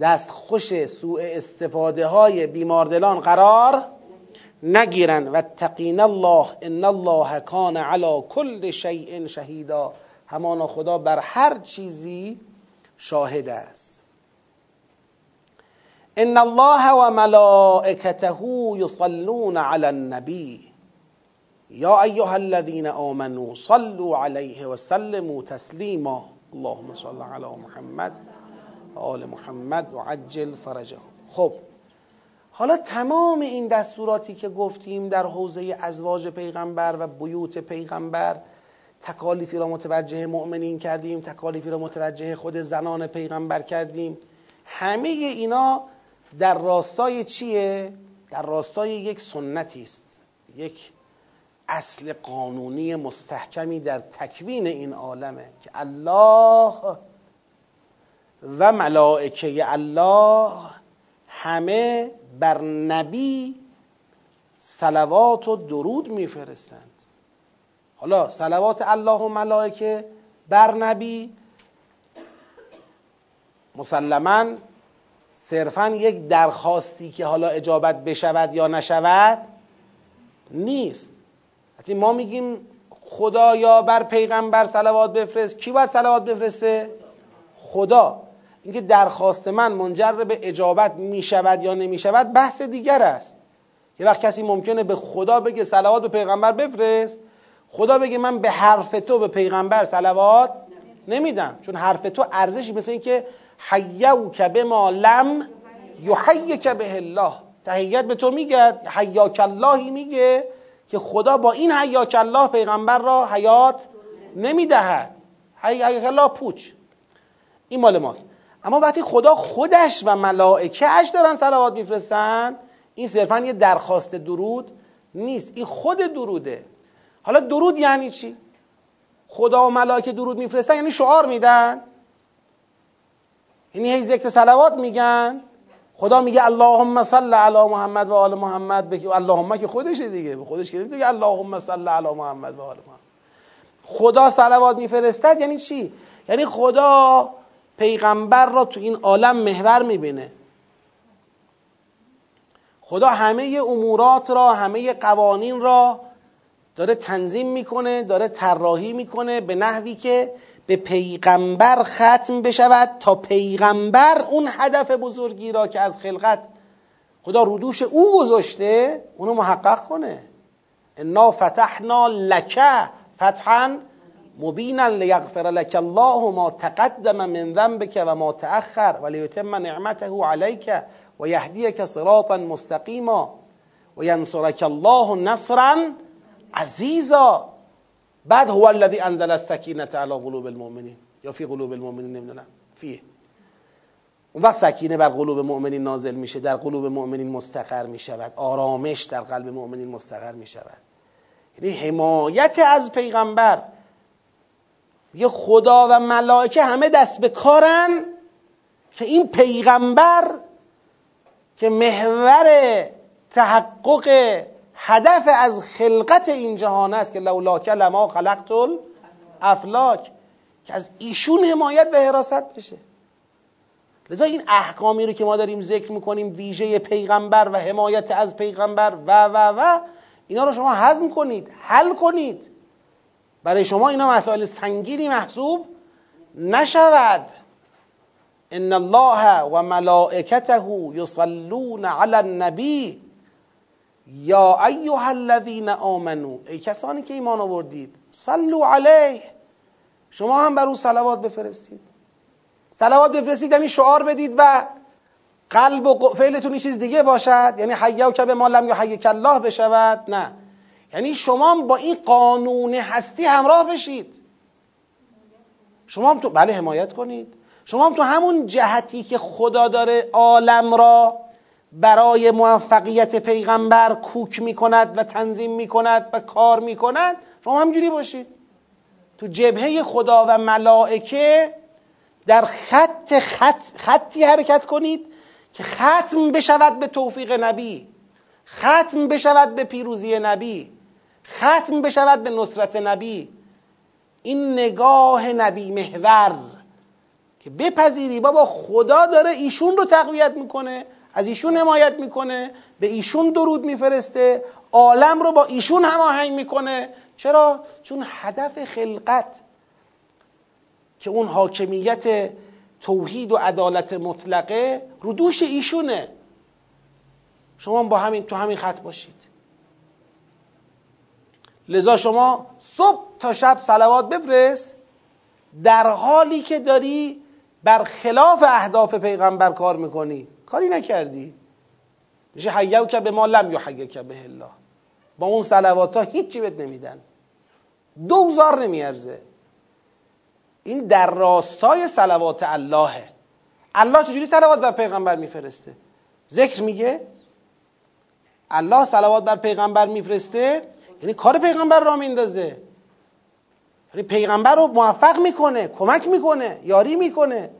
دست خوش سوء استفاده های بیماردلان قرار نگیرن و تقین الله ان الله کان علی کل شیء شهیدا. همانا خدا بر هر چیزی شاهد است. ان الله و ملائکته یصلون علی النبی. یا ایها الذین آمنوا صلوا علیه و سلموا تسلیما. اللهم صل علی محمد آل محمد و عجل فرجه خب حالا تمام این دستوراتی که گفتیم در حوزه ازواج پیغمبر و بیوت پیغمبر تکالیفی را متوجه مؤمنین کردیم تکالیفی را متوجه خود زنان پیغمبر کردیم همه اینا در راستای چیه؟ در راستای یک سنتی است یک اصل قانونی مستحکمی در تکوین این عالمه که الله و ملائکه الله همه بر نبی سلوات و درود میفرستند. حالا سلوات الله و ملائکه بر نبی مسلما صرفا یک درخواستی که حالا اجابت بشود یا نشود نیست. وقتی ما میگیم خدا یا بر پیغمبر سلوات بفرست کی باید سلوات بفرسته؟ خدا. اینکه درخواست من منجر به اجابت می‌شود یا نمی‌شود بحث دیگر است. یه وقت کسی ممکنه به خدا بگه سلوات به پیغمبر بفرست خدا بگه من به حرف تو به پیغمبر سلوات نمیدم چون حرف تو ارزشی مثل اینکه حیوک به ما لم یحیک به الله. تحیت به تو میگه حیاک اللهی میگه که خدا با این حیاک الله پیغمبر را حیات نمی‌دهد. حیاک الله پوچ. این مال ماست. اما وقتی خدا خودش و ملائکهش دارن صلوات میفرستن این صرفا یه درخواست درود نیست. این خود دروده. حالا درود یعنی چی؟ خدا و ملائکه درود میفرستن یعنی شعار میدن. یعنی هی ذکر صلوات میگن. خدا میگه اللهم صل علی محمد و آل محمد. بگی اللهم که خودشه دیگه. به خودش که نمیگه اللهم صل علی محمد و آل محمد. خدا صلوات میفرستد یعنی چی؟ یعنی خدا پیغمبر را تو این عالم محور می‌بینه. خدا همه امورات را همه قوانین را داره تنظیم می‌کنه داره طراحی می‌کنه به نحوی که به پیغمبر ختم بشود تا پیغمبر اون هدف بزرگی را که از خلقت خدا رودوش او گذاشته اونو محقق کنه. انا فتحنا لک فتحا مبینا لیغفر لك الله ما تقدم من ذنبك و ما تأخر و لیتم نعمته علیک و یهدیک صراطا مستقیما و ینصرک الله نصرا عزیزا. بعد هو الذي انزل السکینه على قلوب المؤمنین. یا فی قلوب المؤمنین نمی‌دونم. فیه. اون وقت سکینه بر قلوب مؤمنین نازل میشه در قلوب مؤمنین مستقر می‌شود. آرامش در قلب مؤمنین مستقر می‌شود. یعنی حمایت از پیغمبر. یه خدا و ملائکه همه دست به کارن که این پیغمبر که محور تحقق هدف از خلقت این جهان است که لولاک لما خلقت افلاک که از ایشون حمایت و حراست بشه. لذا این احکامی رو که ما داریم ذکر می‌کنیم ویژه پیغمبر و حمایت از پیغمبر و و و اینا رو شما هضم کنید حل کنید. برای شما اینا مسائل سنگینی محسوب نشود. ان الله و ملائکته یصلون علی النبی. یا ایها الذین آمنو ای کسانی که ایمان آوردید صلو علیه. شما هم بر او صلوات بفرستید. صلوات بفرستید یعنی شعار بدید و قلب و فعلتون چیز دیگه باشد. یعنی حیا و کبه ما لم یا حی الله بشود. نه. یعنی شما با این قانون هستی همراه بشید. شما هم تو بله حمایت کنید. شما هم تو همون جهتی که خدا داره عالم را برای موفقیت پیغمبر کوک می‌کند و تنظیم می‌کند و کار می‌کند شما همجوری باشید. تو جبهه خدا و ملائکه در خط, خط خطی حرکت کنید که ختم بشود به توفیق نبی ختم بشود به پیروزی نبی. ختم بشود به نصرت نبی. این نگاه نبی محور که بپذیری بابا خدا داره ایشون رو تقویت می‌کنه از ایشون حمایت می‌کنه به ایشون درود میفرسته عالم رو با ایشون هماهنگ می‌کنه. چرا؟ چون هدف خلقت که اون حاکمیت توحید و عدالت مطلقه رو دوش ایشونه. شما با همین تو همین خط باشید. لذا شما صبح تا شب صلوات بفرست در حالی که داری بر خلاف اهداف پیغمبر کار می‌کنی. کاری نکردی. میشه حیو که به ما لم که به الله. با اون صلوات ها هیچی بهت نمیدن. دوزار نمیارزه. این در راستای صلوات اللهه. الله چجوری صلوات بر پیغمبر میفرسته؟ ذکر میگه. الله صلوات بر پیغمبر میفرسته. یعنی کار پیغمبر را میندازه. یعنی پیغمبر رو موفق می‌کنه کمک می‌کنه یاری می‌کنه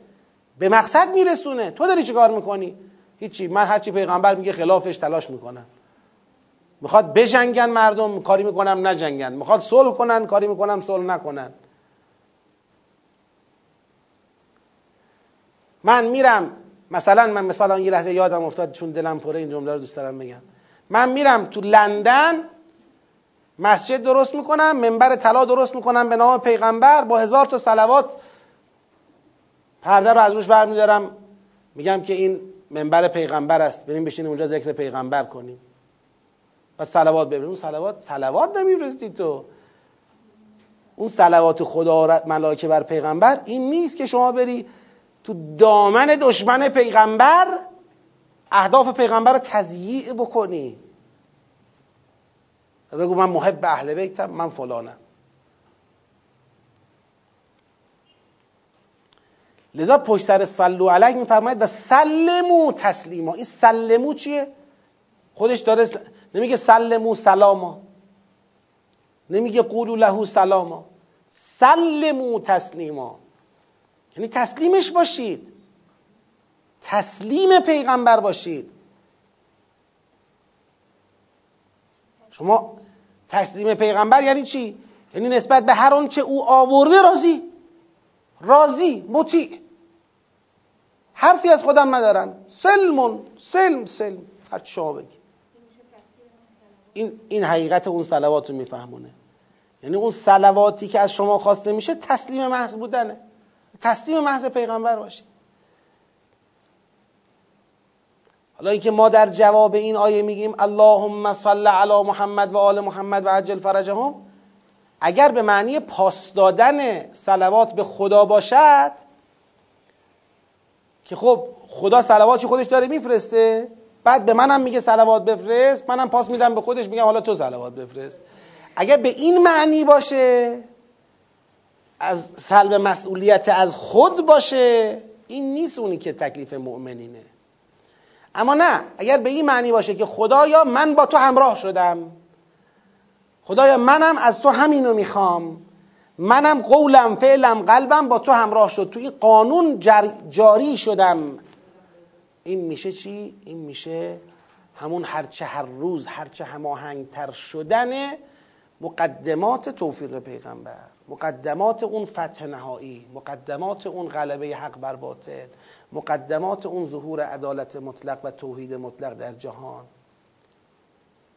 به مقصد میرسونه. تو داری چی کار می‌کنی؟ هیچی. من هرچی پیغمبر میگه خلافش تلاش می‌کنم. می‌خواد بجنگن مردم کاری می‌کنم نجنگن. می‌خواد صلح کنن کاری می‌کنم صلح نکنن. من میرم مثلا من مثلا یه لحظه یادم افتاد چون دلم پره این جمله رو دوست دارم بگم. من میرم تو لندن مسجد درست می‌کنم منبر طلا درست می‌کنم به نام پیغمبر با هزار تا صلوات. پرده رو از روش برمیدارم. میگم که این منبر پیغمبر است. بریم بشینیم اونجا ذکر پیغمبر کنیم. و صلوات ببریم اون صلوات صلوات نمیفرستی تو. اون صلوات خدا ملائکه بر پیغمبر این نیست که شما بری تو دامن دشمن پیغمبر اهداف پیغمبر رو تضییع بکنی. بگو من محب اهل بیتم من فلانم. لذا پشت سر سلو علیک میفرماید و سلمو تسلیما. این سلمو چیه؟ خودش داره س... نمیگه سلمو سلاما. نمیگه قولو له سلاما. سلمو تسلیما. یعنی تسلیمش باشید. تسلیم پیغمبر باشید. شما تسلیم پیغمبر یعنی چی؟ یعنی نسبت به هر چه او آورده راضی. راضی مطیع. حرفی از خودم ندارم. سلمون سلم سلم. هر شما بگی. این, این حقیقت اون سلوات رو میفهمونه. یعنی اون سلواتی که از شما خواسته میشه تسلیم محض بودنه. تسلیم محض پیغمبر باشی حالا اینکه ما در جواب این آیه میگیم اللهم صل علی محمد و آل محمد و عجل فرجهم اگر به معنی پاس دادن صلوات به خدا باشد که خب خدا صلواتی خودش داره میفرسته بعد به منم میگه صلوات بفرست منم پاس میدم به خودش میگم حالا تو صلوات بفرست. اگر به این معنی باشه از سلب مسئولیت از خود باشه این نیست اونی که تکلیف مؤمنینه. اما نه اگر به این معنی باشه که خدایا من با تو همراه شدم. خدایا منم از تو همینو می‌خوام. منم قولم فعلم قلبم با تو همراه شد. تو این قانون جاری شدم. این میشه چی؟ این میشه همون هرچه هر روز هرچه هماهنگتر شدن مقدمات توفیق پیغمبر. مقدمات اون فتح نهایی مقدمات اون غلبه حق بر باطل. مقدمات اون ظهور عدالت مطلق و توحید مطلق در جهان.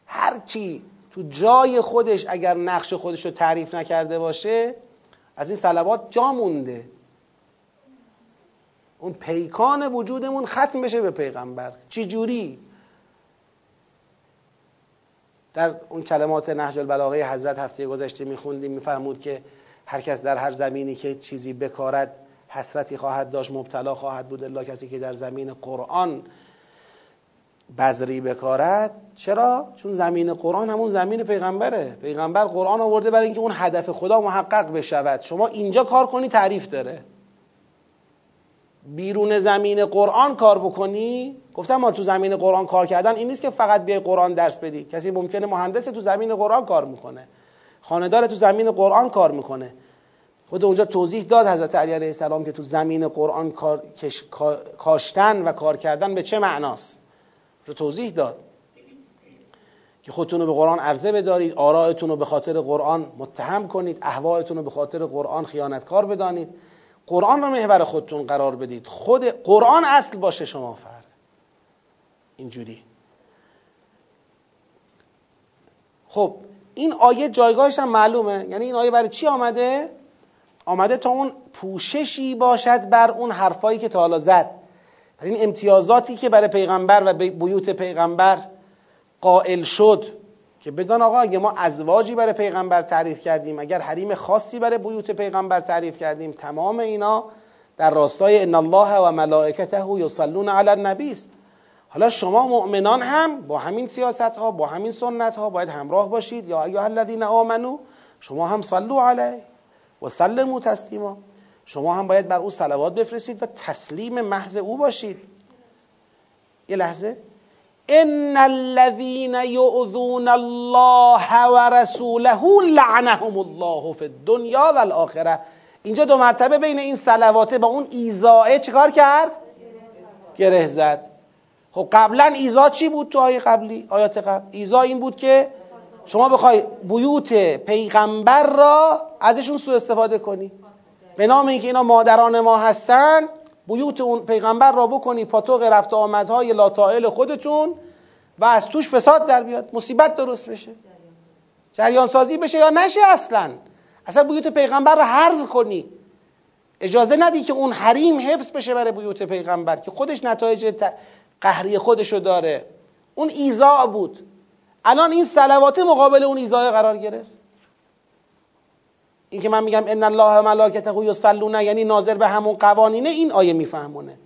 هر کی تو جای خودش اگر نقش خودش رو تعریف نکرده باشه از این صلوات جا مونده. اون پیکان وجودمون ختم بشه به پیغمبر. چی جوری؟ در اون کلمات نهج البلاغه حضرت هفته گذشته میخوندیم میفرمود که هر کس در هر زمینی که چیزی بکارد حسرتی خواهد داشت مبتلا خواهد بود الا کسی که در زمین قرآن بذری بکارد. چرا؟ چون زمین قرآن همون زمین پیغمبره. پیغمبر قرآن آورده برای اینکه اون هدف خدا محقق بشود. شما اینجا کار کنی تعریف داره. بیرون زمین قرآن کار بکنی. گفتم ما تو زمین قرآن کار کردن این نیست که فقط بیای قرآن درس بدی. کسی ممکنه مهندس تو زمین قرآن کار می‌کنه. خاندار تو زمین قرآن کار می‌کنه. خود اونجا توضیح داد حضرت علی علیه السلام که تو زمین قرآن کاشتن و کار کردن به چه معناست. رو توضیح داد. که خودتون رو به قرآن عرضه بدارید آرائتون رو به خاطر قرآن متهم کنید احوایتون رو به خاطر قرآن خیانتکار بدانید. قرآن رو محور خودتون قرار بدید. خود قرآن اصل باشه شما فر اینجوری. خب این آیه جایگاهش هم معلومه. یعنی این آیه برای چی آمده؟ آمده تا اون پوششی باشد بر اون حرفایی که تا حالا زد. این امتیازاتی که برای پیغمبر و بیوت پیغمبر قائل شد که بدان آقا اگه ما ازواجی برای پیغمبر تعریف کردیم اگر حریم خاصی برای بیوت پیغمبر تعریف کردیم تمام اینا در راستای ان الله و ملائکته یصلون علی النبی است. حالا شما مؤمنان هم با همین سیاست ها با همین سنت ها باید همراه باشید یا ایها الذین آمنو شما هم صلو علیه. و سلمو تسلیما. شما هم باید بر او صلوات بفرستید و تسلیم محض او باشید. یه لحظه. ان الذين يؤذون الله ورسوله لعنهم الله في الدنيا والآخره اینجا دو مرتبه بین این صلواته با اون ایزاه چیکار کرد؟ گره زد. خب قبلا ایزا چی بود تو آیه قبلی؟ آیات قبل. ایزا این بود که شما بخوای بیوت پیغمبر را ازشون سوء استفاده کنی. به نام اینکه اینا مادران ما هستن بیوت اون پیغمبر را بکنی پاتوق رفت آمدهای لاتائل خودتون و از توش فساد در بیاد. مصیبت درست بشه. جریان سازی بشه یا نشه اصلا. اصلا بیوت پیغمبر را حرز کنی. اجازه ندی که اون حریم حفظ بشه برای بیوت پیغمبر که خودش نتایج قهری خودشو داره. اون ایزا بود. الان این سلوات مقابل اون ایزای قرار گرفت. این که من میگم ان الله ملائکته یصلون یعنی ناظر به همون قوانینه این آیه میفهمونه.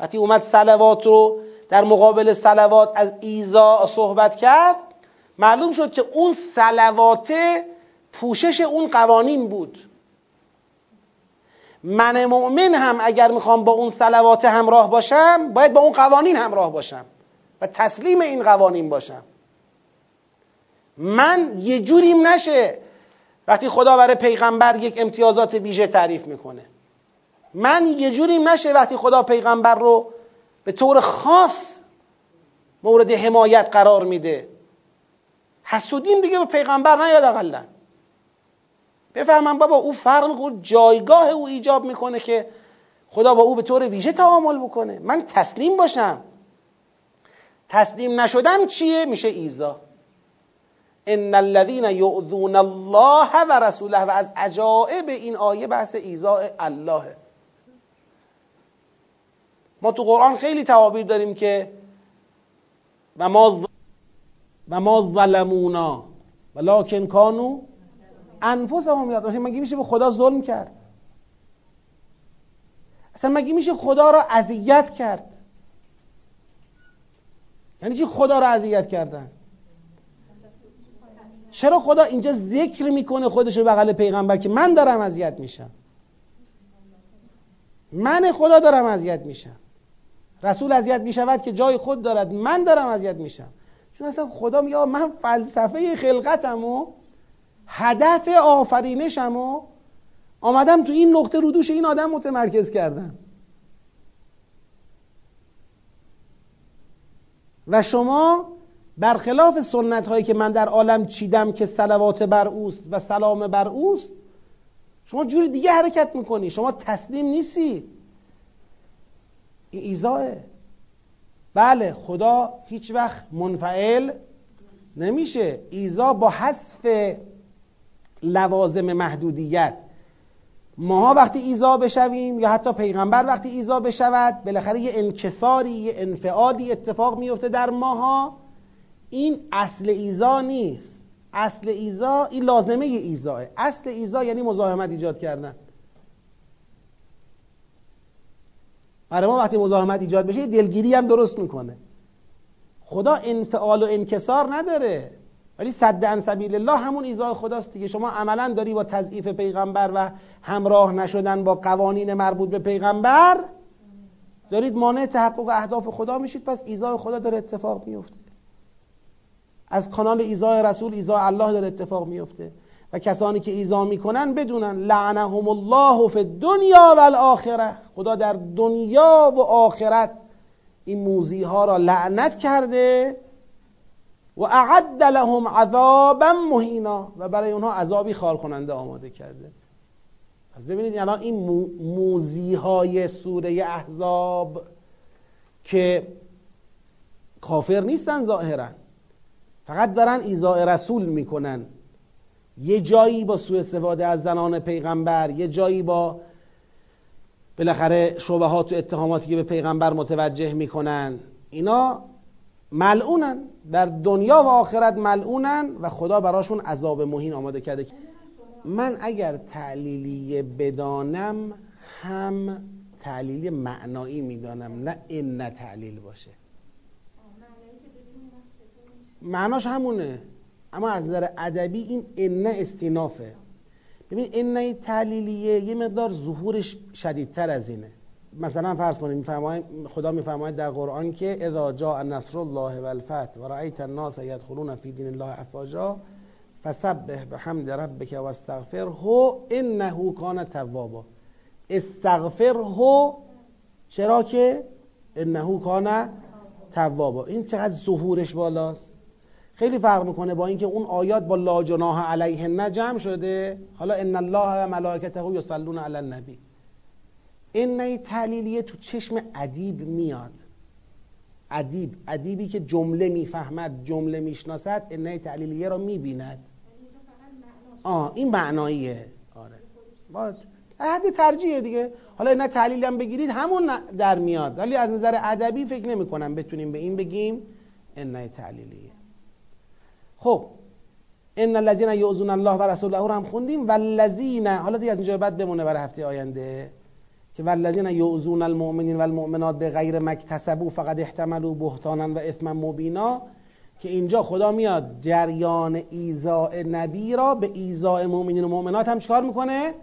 وقتی اومد سلوات رو در مقابل سلوات از ایزا صحبت کرد معلوم شد که اون سلوات پوشش اون قوانین بود. من مؤمن هم اگر می‌خوام با اون سلوات همراه باشم باید با اون قوانین همراه باشم و تسلیم این قوانین باشم. من یه جوریم نشه. وقتی خدا برای پیغمبر یک امتیازات ویژه تعریف می‌کنه. من یه جوریم نشه وقتی خدا پیغمبر رو به طور خاص مورد حمایت قرار میده. حسودیم دیگه به پیغمبر نیاد اقلا. بفهمم بابا او فرق جایگاه او ایجاب می‌کنه که خدا با او به طور ویژه تعامل بکنه. من تسلیم باشم. تسلیم نشدم چیه؟ میشه ایزا. ان الذين يؤذون الله و رسوله و از عجائب این آیه بحث ایزا الله ما تو قرآن خیلی تعابیر داریم که و ما و ما ظلمونا ولکن کانو انفسهم یاد مگه میشه به خدا ظلم کرد اصلا مگه میشه خدا را اذیت کرد یعنی چی خدا را اذیت کردن چرا خدا اینجا ذکر می‌کنه خودش رو بغل پیغمبر که من دارم اذیت میشم؟ من خدا دارم اذیت میشم. رسول اذیت می‌شود که جای خود دارد من دارم اذیت میشم. چون اصلا خدا میگه من فلسفه خلقتم و هدف آفرینشم و آمدم تو این نقطه رودوش این آدم متمرکز کردم. و شما برخلاف سنت هایی که من در عالم چیدم که سلوات بر اوست و سلام بر اوست شما جوری دیگه حرکت می‌کنی. شما تسلیم نیستی. این ایزاه بله خدا هیچ وقت منفعل نمیشه. ایزا با حذف لوازم محدودیت. ماها وقتی ایزا بشویم یا حتی پیغمبر وقتی ایزا بشود بالاخره یه انکساری یه انفعادی اتفاق میفته در ماها. این اصل ایزا نیست. اصل ایزا این لازمه ایزاه. اصل ایزا یعنی مزاحمت ایجاد کردن. برای ما وقتی مزاحمت ایجاد بشه دلگیری هم درست می‌کنه. خدا انفعال و انکسار نداره. ولی صد عن سبیل الله همون ایزای خداست دیگه. شما عملا داری با تضعیف پیغمبر و همراه نشدن با قوانین مربوط به پیغمبر؟ دارید مانع تحقق اهداف خدا میشید پس ایزای خدا داره اتفاق میفته از کانال ایزای رسول ایزای الله داره اتفاق میفته. و کسانی که ایزا می‌کنن بدونن لعنهم الله فی الدنیا و الاخره. خدا در دنیا و آخرت این موزی ها را لعنت کرده و اعد لهم عذابا مهینا. و برای اونها عذابی خار کننده آماده کرده. پس ببینید الان این موزی های سوره احزاب که کافر نیستن ظاهرا. فقط دارن ایزاء رسول می‌کنن. یه جایی با سوء استفاده از زنان پیغمبر یه جایی با بالاخره شبهات و اتهاماتی که به پیغمبر متوجه می‌کنن. اینا ملعونن. در دنیا و آخرت ملعونن و خدا براشون عذاب مهین آماده کرده. من اگر تعلیلی بدانم هم تعلیل معنایی می‌دانم نه نه تعلیل باشه. معناش همونه. اما از نظر ادبی این ان استینافه ببین ان تعلیلیه یه مقدار ظهورش شدیدتر از اینه. مثلا فرض کنید خدا میفرماید در قرآن که اذا جاء نصر الله والفتح و رأیت الناس یدخلون فی دین الله افواجا فسبح بحمد ربک و استغفره انه کان توابا. استغفره چرا که انه کان توابا. این چقدر ظهورش بالاست؟ خیلی فرق می‌کنه با اینکه اون آیات با لا جناح علیه نجم شده. حالا ان الله و ملائکته یصلون علی النبی. این تعلیلیه تو چشم ادیب میاد. ادیب ادیبی که جمله می‌فهمد جمله می‌شناسد این تعلیلیه رو می‌بیند. آه این معناییه. آره. با حد ترجیحه دیگه. حالا نه تحلیل هم بگیرید همون در میاد. ولی از نظر ادبی فکر نمی کنم بتونیم به این بگیم ان تعلیلیه خب ان الذين يؤذون الله و رسوله رو هم خوندیم. والذین حالا دیگه از اینجا بعد بمونه برای هفته آینده که والذین یؤذون المؤمنین والمؤمنات به غیر فقط احتملوا بهتانا و اثما مبینا که اینجا خدا میاد جریان ایزاء نبی را به ایزاء مؤمنین و مؤمنات هم چکار می‌کنه؟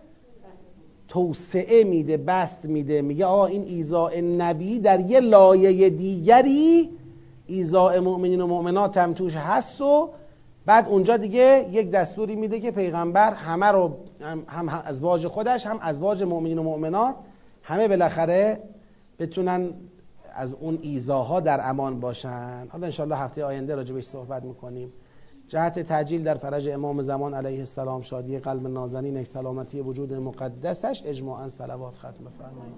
توسعه میده بست میده. میگه آقا این ایزاء نبی در یه لایه دیگری ایزاء مؤمنین و مؤمنات هم توش هست و بعد اونجا دیگه یک دستوری میده که پیغمبر همه رو هم ازواج خودش هم ازواج مؤمنین و مؤمنات همه بالاخره بتونن از اون ایزاها در امان باشن. حالا انشاءالله هفته آینده راجبش صحبت می‌کنیم. جهت تجلیل در فرج امام زمان علیه السلام شادی قلب نازنین سلامتی وجود مقدسش اجماعا صلوات ختم. فرمایید